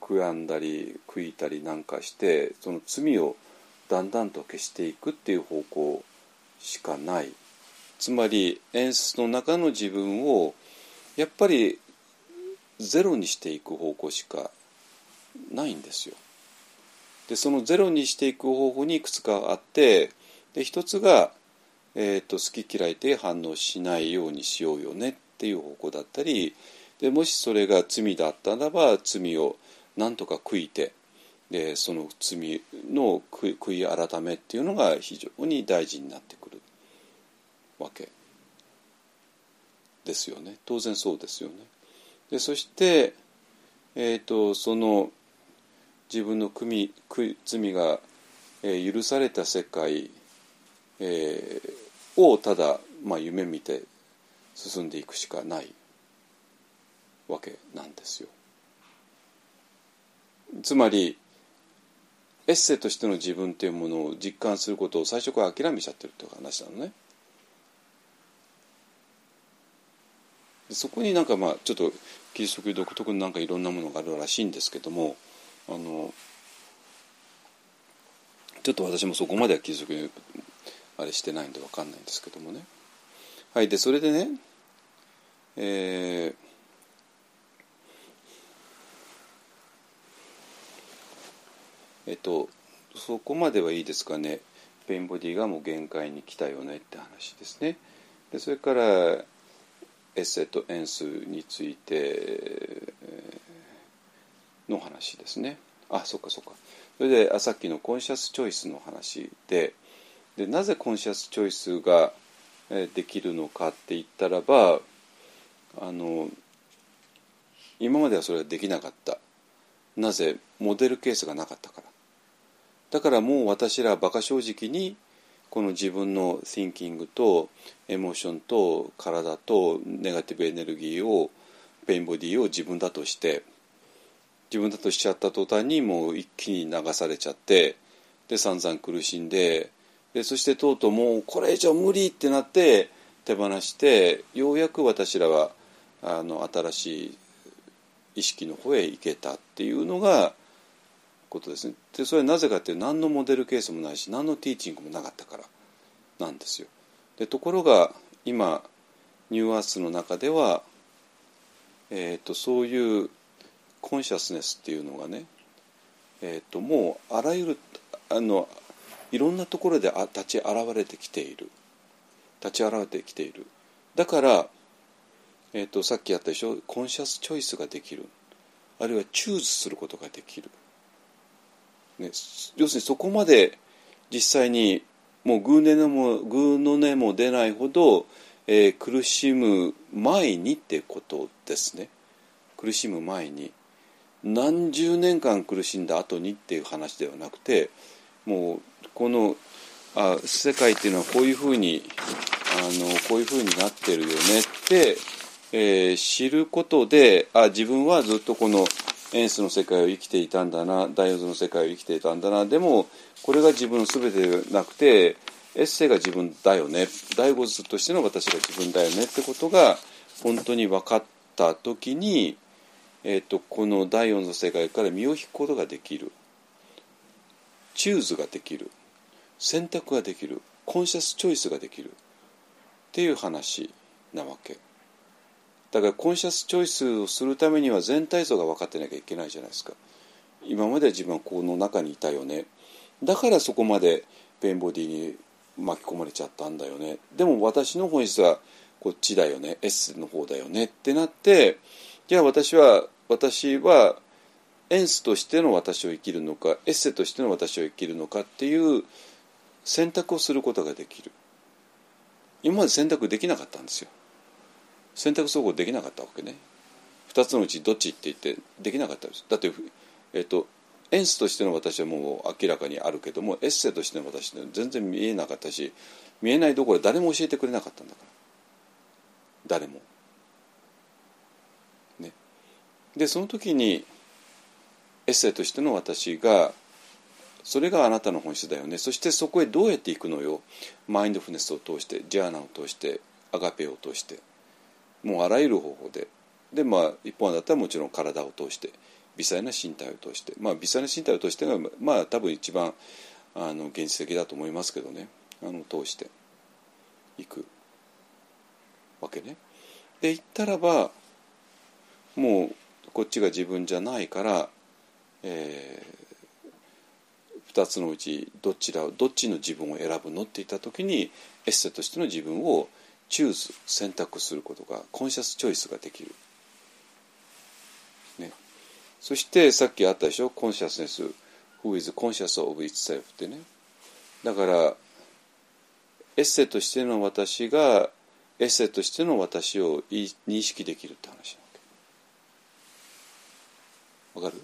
悔やんだり悔いたりなんかしてその罪をだんだんと消していくっていう方向しかないつまり演出の中の自分をやっぱりゼロにしていく方向しかないんですよ。でそのゼロにしていく方法にいくつかあってで一つが、えーと、好き嫌いで反応しないようにしようよねっていう方向だったりでもしそれが罪だったらば罪をなんとか悔いてでその罪の悔い改めっていうのが非常に大事になってくるわけですよね当然そうですよね。でそして、えーと、その自分の罪罪が、え、許された世界、えー、をただ、まあ、夢見て進んでいくしかないわけなんですよ。つまりエッセとしての自分というものを実感することを最初から諦めちゃってるっていう話なのね。そこになんかまあちょっとキリスト教独特のなんかいろんなものがあるらしいんですけどもあのちょっと私もそこまではキリスト教あれしてないんで分かんないんですけどもね。はいでそれでねえーえっとそこまではいいですかね。ペインボディがもう限界に来たよねって話ですね。でそれからエッセとエンスについての話ですね。あそっかそっか。それであさっきのコンシャスチョイスの話ででなぜコンシャスチョイスができるのかって言ったらばあの今まではそれはできなかった。なぜ？モデルケースがなかったから。だからもう私らバカ正直にこの自分の thinking とエモーションと体とネガティブエネルギーをペインボディを自分だとして自分だとしちゃった途端にもう一気に流されちゃってで散々苦しんででそしてとうとうもうこれ以上無理ってなって手放してようやく私らはあの新しい意識の方へ行けたっていうのがことですね。でそれはなぜかっていう何のモデルケースもないし何のティーチングもなかったからなんですよ。でところが今ニューアースの中では、えーと、そういうコンシャスネスっていうのがね、えーと、もうあらゆるあのいろんなところで立ち現れてきている。立ち現れてきている。だから、えーとさっきやったでしょ？コンシャスチョイスができる。あるいはチューズすることができる。ね、要するにそこまで実際にもうグーネのもグーの音も出ないほど、えー、苦しむ前にってことですね。苦しむ前に。何十年間苦しんだ後にっていう話ではなくてもうこのあ世界っていうのはこういうふうにあのこういうふうになってるよねって、えー、知ることであ自分はずっとこのエンスの世界を生きていたんだなダイオズの世界を生きていたんだなでもこれが自分の全てでなくてエッセイが自分だよねダイゴズとしての私が自分だよねってことが本当に分かった時に、えーと、この第4の世界から身を引くことができる。チューズができる。選択ができる。コンシャスチョイスができる。っていう話なわけ。だから conscious choice をするためには全体像が分かってなきゃいけないじゃないですか。今まで自分はこの中にいたよね。だからそこまで pain body に巻き込まれちゃったんだよね。でも私の本質はこっちだよね。S の方だよね。ってなってじゃあ私は私は ens としての私を生きるのか esse としての私を生きるのかっていう選択をすることができる。今まで選択できなかったんですよ。選択総合できなかったわけね。2つのうちどっちって言ってできなかったです。だってえっ、とエンスとしての私はもう明らかにあるけどもエッセとしての私は全然見えなかったし見えないどころ誰も教えてくれなかったんだから。誰も。ね、でその時にエッセイとしての私がそれがあなたの本質だよね。そしてそこへどうやっていくのよ。マインドフネスを通してジャーナを通してアガペを通して。もうあらゆる方法で。でまあ一方だったらもちろん体を通して微細な身体を通して。まあ微細な身体を通してがまあ多分一番あの現実的だと思いますけどね。あの通して。いく。わけね。で言ったらばもうこっちが自分じゃないからえー、2つのうちどちらどっちの自分を選ぶのって言った時にエッセとしての自分をチューズ選択することがコンシャスチョイスができる。ね、そしてさっきあったでしょコンシャスネス Who is conscious of itself ってね。だからエッセとしての私がエッセとしての私を認識できるって話なわけ。わかる？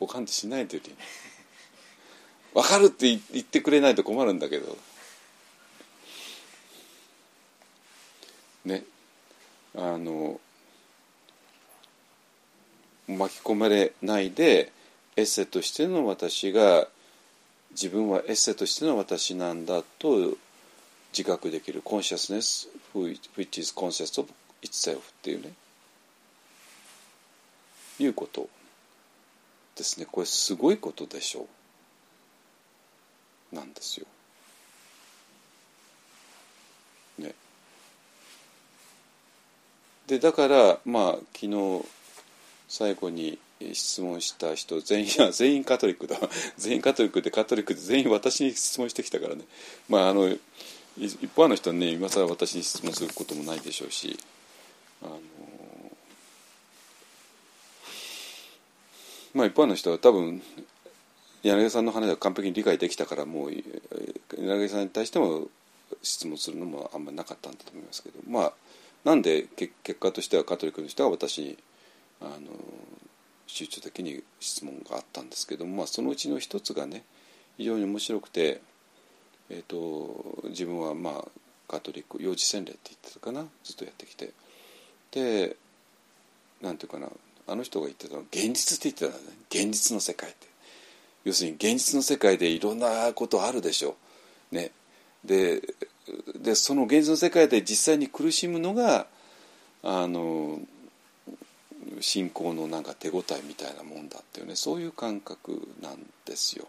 ポカンってしないという分かるって言ってくれないと困るんだけど。ね。あの巻き込まれないでエッセとしての私が自分はエッセとしての私なんだと自覚できる。コンシャスネス which is conscious of itself っていうね。いうこと。ですねこれすごいことでしょうなんですよ。ね。でだからまあ昨日最後に質問した人全員全員カトリックだ <laughs> 全員カトリックでカトリックで全員私に質問してきたからねまああの一般の人はね今更私に質問することもないでしょうしあのまあ一般の人は多分柳さんの話は完璧に理解できたからもう柳さんに対しても質問するのもあんまりなかったんだと思いますけど。まあなんで結果としてはカトリックの人が私にあの集中的に質問があったんですけども、まあ、そのうちの一つがね非常に面白くて、えーと、自分はまあカトリック幼児洗礼って言ってたかなずっとやってきて。でなんていうかなあの人が言ってたの現実って言ってたね現実の世界って要するに現実の世界でいろんなことあるでしょう。ね。ででその現実の世界で実際に苦しむのがあの信仰のなんか手応えみたいなもんだっていうね。そういう感覚なんですよ。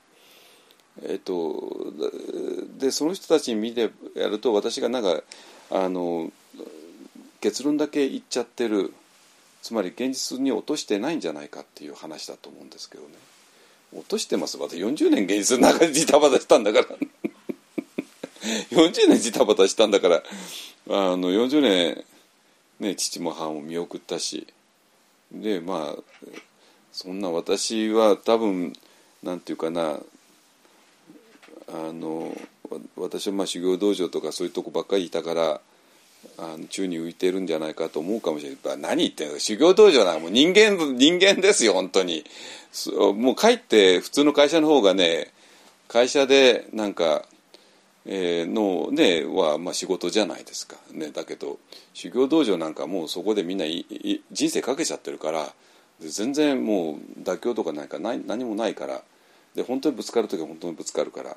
えっと、でその人たちに見てやると私がなんかあの結論だけ言っちゃってるつまり現実に落としてないんじゃないかっていう話だと思うんですけどね。落としてます。私40年現実の中でジタバタしたんだから。<laughs> 40年ジタバタしたんだから。あの40年、ね、父も母も見送ったし。でまあそんな私は多分なんていうかな。あの私はまあ修行道場とかそういうとこばっかりいたからあの宙に浮いてるんじゃないかと思うかもしれない。何言ってんの？修行道場なんかもう人間人間ですよ本当に。もう帰って普通の会社の方がね会社でなんか、えー、のねはまあ仕事じゃないですか。ねだけど修行道場なんかもうそこでみんない人生かけちゃってるから全然もう妥協とかなんかない何もないから。で本当にぶつかる時は本当にぶつかるから。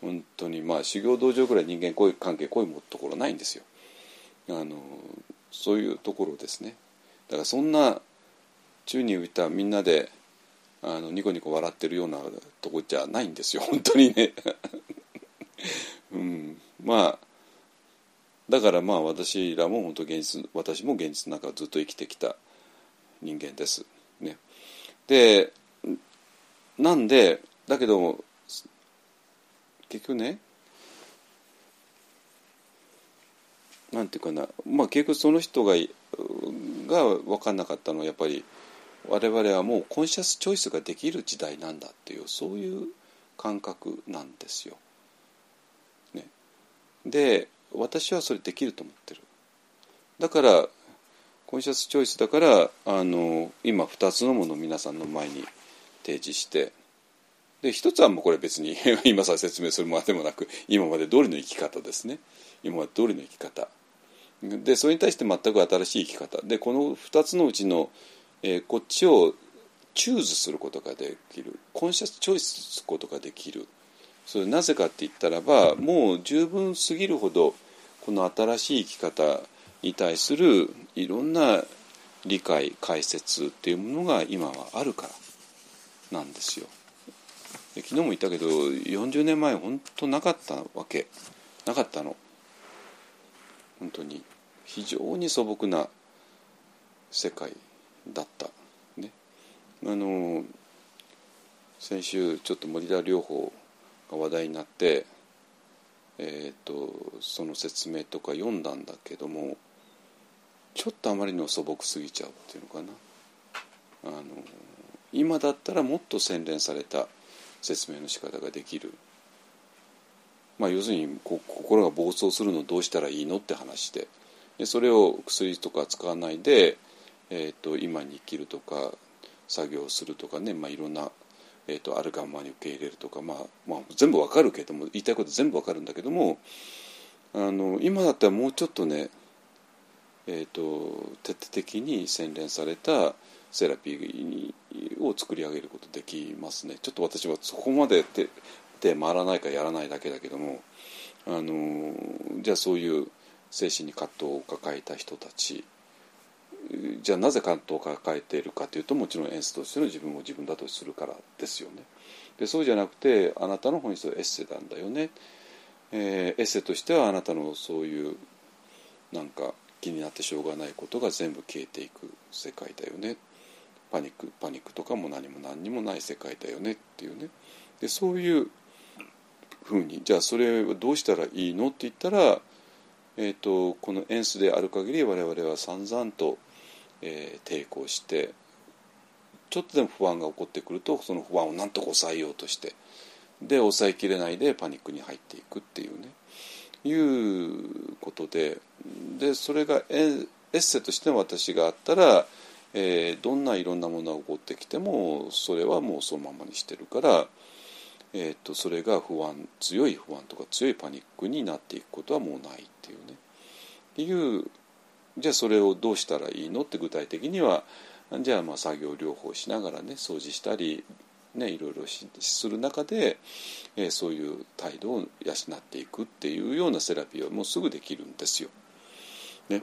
本当にまあ修行道場ぐらい人間関係濃いところないんですよ。あのそういうところですね。だからそんな宙に浮いたみんなであのニコニコ笑ってるようなとこじゃないんですよ。<laughs> 本当にね、<laughs> うん、まあだからまあ私らも本当現実私も現実の中ずっと生きてきた人間です。ね。でなんでだけど結局ねなんていうかなまあ結局その人がが分かんなかったのはやっぱり我々はもうコンシャスチョイスができる時代なんだっていうそういう感覚なんですよ。ね、で私はそれできると思ってる。だからコンシャスチョイスだからあの今2つのものを皆さんの前に提示してで一つはもうこれ別に <laughs> 今さ説明するまでもなく今まで通りの生き方ですね今まで通りの生き方でそれに対して全く新しい生き方。でこの2つのうちの、えー、こっちをチューズすることができる。コンシャスチョイスすることができる。それなぜかって言ったらばもう十分すぎるほどこの新しい生き方に対するいろんな理解解説っていうものが今はあるからなんですよ。昨日も言ったけど40年前本当なかったわけ。なかったの。本当に。非常に素朴な世界だった。ね。あの先週ちょっと森田療法が話題になってえーと、その説明とか読んだんだけどもちょっとあまりにも素朴すぎちゃうっていうのかな。あの今だったらもっと洗練された説明の仕方ができる、まあ、要するに心が暴走するのどうしたらいいのって話で。でそれを薬とか使わないで、えーと、今に生きるとか作業するとかね、まあ、いろんな、えーと、あるがままに受け入れるとか、まあまあ、全部わかるけども言いたいこと全部わかるんだけどもあの今だったらもうちょっとね、えーと徹底的に洗練されたセラピーを作り上げることできますね。ちょっと私はそこまで手手回らないかやらないだけだけどもあのじゃあそういう精神に葛藤を抱えた人たちじゃあなぜ葛藤を抱えているかというともちろんエンスとしての自分を自分だとするからですよね。でそうじゃなくてあなたの本質はエッセなんだよね。えー、エッセとしてはあなたのそういうなんか気になってしょうがないことが全部消えていく世界だよねパニックパニックとかも何も何にもない世界だよねっていうねでそういうふうにじゃあそれをどうしたらいいのって言ったら、えーと、このエンスである限り我々は散々と、えー、抵抗してちょっとでも不安が起こってくるとその不安をなんとか抑えようとしてで抑えきれないでパニックに入っていくっていうね。いうことででそれがエッセとしての私があったらえー、どんないろんなものが起こってきてもそれはもうそのままにしてるから、えーと、それが不安強い不安とか強いパニックになっていくことはもうないっていうね。っていうじゃあそれをどうしたらいいのって具体的にはじゃあまあ作業療法しながらね掃除したり、ね、いろいろする中で、えー、そういう態度を養っていくっていうようなセラピーはもうすぐできるんですよ。ね、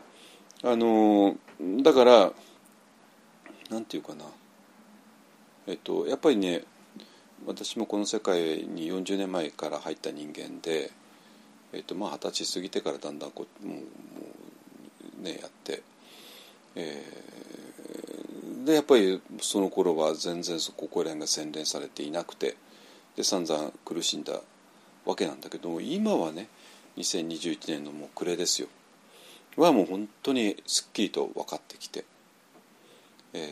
あのだからなんていうかなえっとやっぱりね私もこの世界に40年前から入った人間で、えっと、まあ二十歳過ぎてからだんだんこうもうねやって、えー、でやっぱりその頃は全然そここら辺が洗練されていなくてで散々苦しんだわけなんだけども今はね2021年のもう暮れですよはもう本当にすっきりと分かってきて。えー、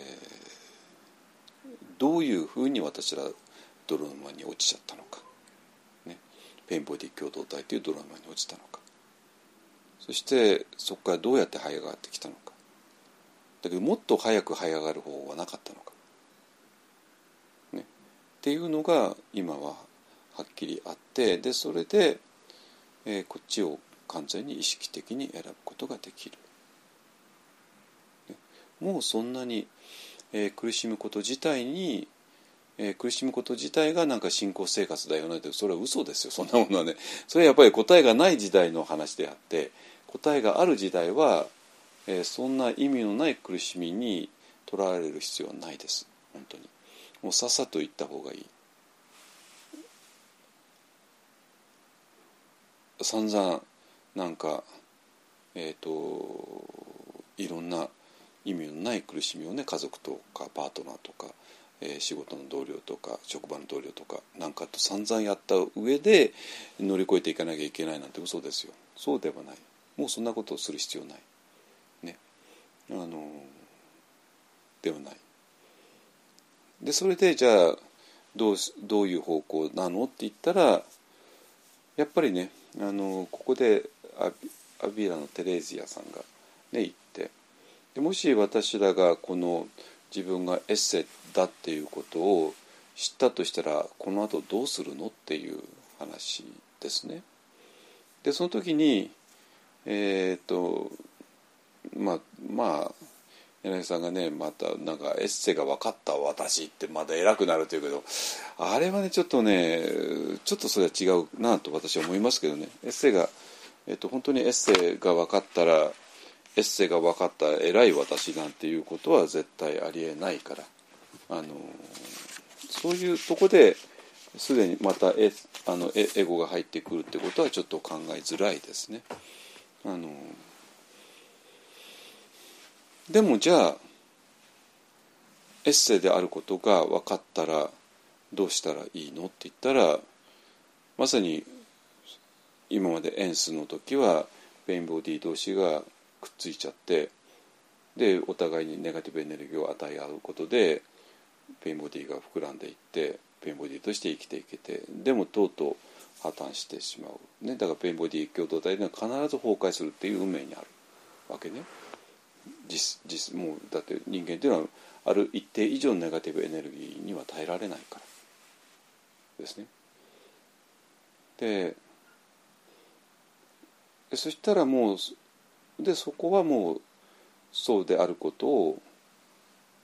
どういうふうに私らドラマに落ちちゃったのか、ね、ペインボディ共同体というドラマに落ちたのか。そしてそこからどうやって這い上がってきたのか。だけどもっと早く這い上がる方法はなかったのか、ね、っていうのが今ははっきりあってでそれで、えー、こっちを完全に意識的に選ぶことができる。もうそんなに、えー、苦しむこと自体に、えー、苦しむこと自体がなんか信仰生活だよねってそれは嘘ですよ。そんなものはね。それはやっぱり答えがない時代の話であって答えがある時代は、えー、そんな意味のない苦しみにとらわれる必要はないです。本当に。もうさっさと言った方がいい。散々なんかえっ、ー、といろんな意味のない苦しみをね家族とかパートナーとか、え、仕事の同僚とか職場の同僚とかなんかと散々やった上で乗り越えていかなきゃいけないなんて嘘ですよ。そうではない。もうそんなことをする必要ない。ね。あのではない。でそれでじゃあどうどういう方向なのって言ったらやっぱりねあのここでアビラのテレーズィアさんがね言ってでもし私らがこの自分がエッセだっていうことを知ったとしたらこの後どうするの？っていう話ですね。でその時にえっ、とまあまあ柳さんがねまたなんかエッセが分かった私ってまだ偉くなるというけどあれはねちょっとねちょっとそれは違うなと私は思いますけどね。エッセが、えっと、本当にエッセが分かったらエッセが分かった偉い私なんていうことは絶対ありえないから。あのそういうとこですでにまたエあのエエゴが入ってくるってことはちょっと考えづらいですね。あのでもじゃあ esse であることが分かったらどうしたらいいのって言ったらまさに今まで ens の時は pain body 同士がくっついちゃってでお互いにネガティブエネルギーを与え合うことで pain body が膨らんでいって pain body として生きていけてでもとうとう破綻してしまう、ね、だから pain body 共同体には必ず崩壊するっていう運命にあるわけね。実実もうだって人間っていうのはある一定以上のネガティブエネルギーには耐えられないから。ですね。でそしたらもうでそこはもうそうであることを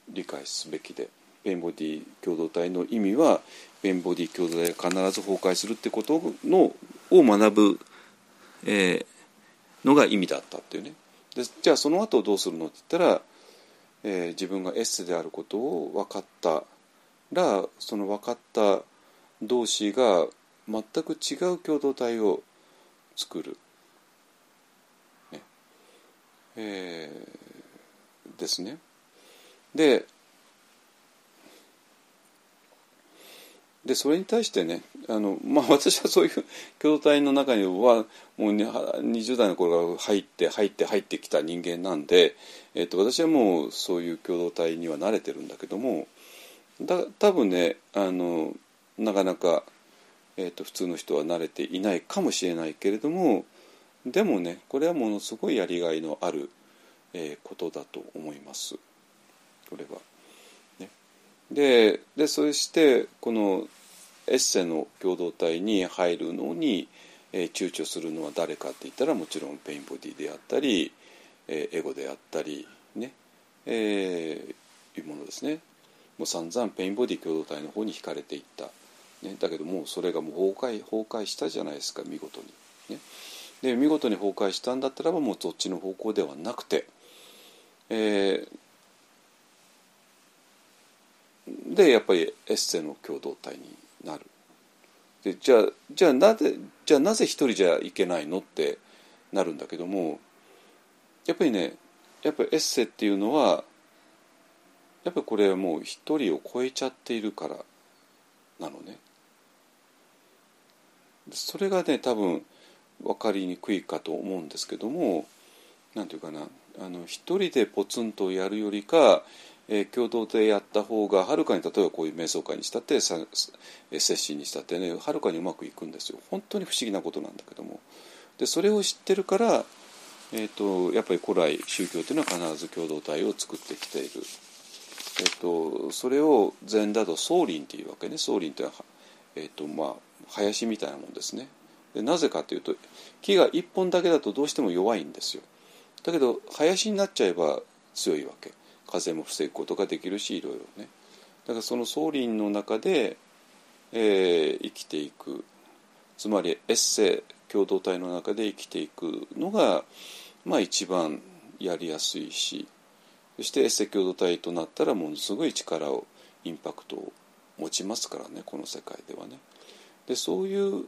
理解すべきで。ペンボディ共同体の意味はペインボディ共同体が必ず崩壊するってことのを学ぶ、えー、のが意味だったっていうね。でじゃあその後どうするのって言ったら、えー、自分がエッセであることを分かったらその分かった同士が全く違う共同体を作る、ね。えー、ですね。ででそれに対してねあの、まあ、<laughs> 私はそういう共同体の中にはもう、20代の頃から入って入って入ってきた人間なんで、えっと、私はもうそういう共同体には慣れてるんだけどもだ多分ねあのなかなか、えっと、普通の人は慣れていないかもしれないけれどもでもねこれはものすごいやりがいのある、えー、ことだと思いますこれは。ででそしてこのエッセの共同体に入るのに、えー、躊躇するのは誰かって言ったらもちろんペインボディであったり、えー、エゴであったりね、えー、いうものですね。もう散々ペインボディ共同体の方に惹かれていった、ね、だけどもうそれがもう崩壊崩壊したじゃないですか見事に。ね、で見事に崩壊したんだったらばもうそっちの方向ではなくて、えー、でやっぱりエッセの共同体になる。でじゃあじゃあなぜじゃあなぜ一人じゃいけないのってなるんだけどもやっぱりねやっぱりエッセっていうのはやっぱりこれはもう一人を超えちゃっているからなのね。それがね多分分かりにくいかと思うんですけども何て言うかなあの一人でポツンとやるよりかえー、共同でやった方がはるかに例えばこういう瞑想会にしたってさ摂心にしたってねはるかにうまくいくんですよ。本当に不思議なことなんだけども。でそれを知ってるから、えーと、やっぱり古来宗教というのは必ず共同体を作ってきている、えーと、それを禅だと宗林っていうわけね。宗林っていうのは、えーとまあ、林みたいなもんですね。でなぜかというと木が一本だけだとどうしても弱いんですよ。だけど林になっちゃえば強いわけ。風も防ぐことができるしいろいろね。だからその総林の中で、えー、生きていく。つまりエッセ共同体の中で生きていくのがまあ一番やりやすいし。そしてエッセ共同体となったらものすごい力をインパクトを持ちますからねこの世界ではね。でそういう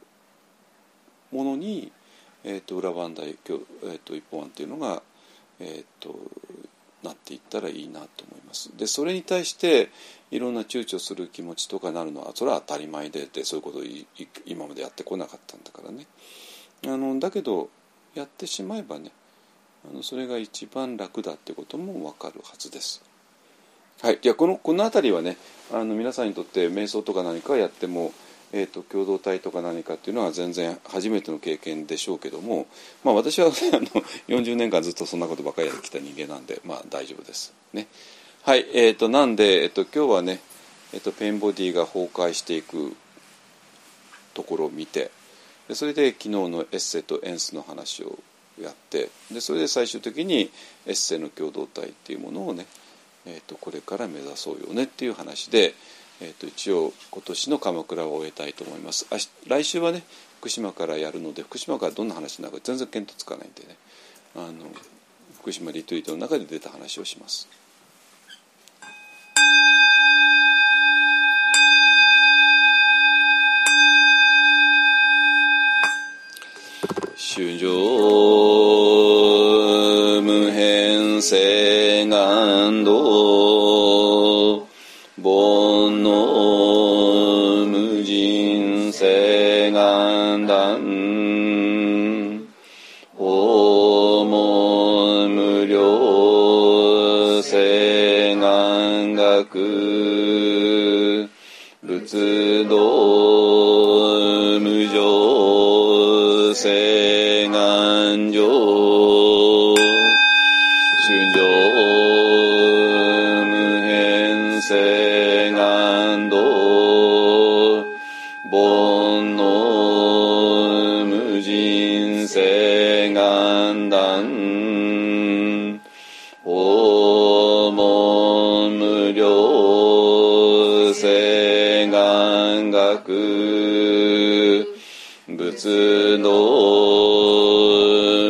ものに、えーと、裏番台、えーと、一本案っていうのが、えーとなっていったらいいなと思います。でそれに対していろんな躊躇する気持ちとかなるのはそれは当たり前ででそういうことを今までやってこなかったんだからね。あのだけどやってしまえばねあのそれが一番楽だってことも分かるはずです。はい、じゃあこのこの辺りはねあの皆さんにとって瞑想とか何かやっても、えーと、共同体とか何かっていうのは全然初めての経験でしょうけども、まあ、私はあの40年間ずっとそんなことばかりやってきた人間なんで、まあ、大丈夫です。ね、はいえーと、なんで、えーと、今日はね、えー、とペンボディが崩壊していくところを見てでそれで昨日のエッセとエンスの話をやってでそれで最終的にエッセの共同体っていうものをね、えー、とこれから目指そうよねっていう話で、えー、と一応今年の鎌倉を終えたいと思います来週はね福島からやるので福島からどんな話になるか全然見当つかないんでねあの福島リトリートの中で出た話をします。主上無変性願道仏道仏道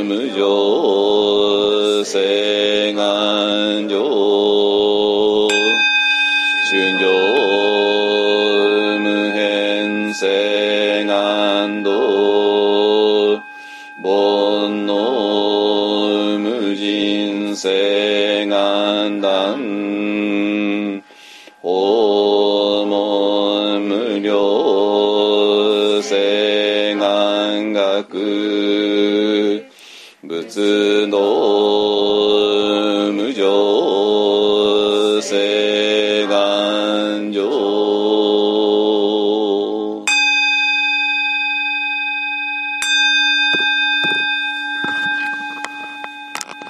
無常性願上春上無変性願道煩悩無人性願仏道無常性。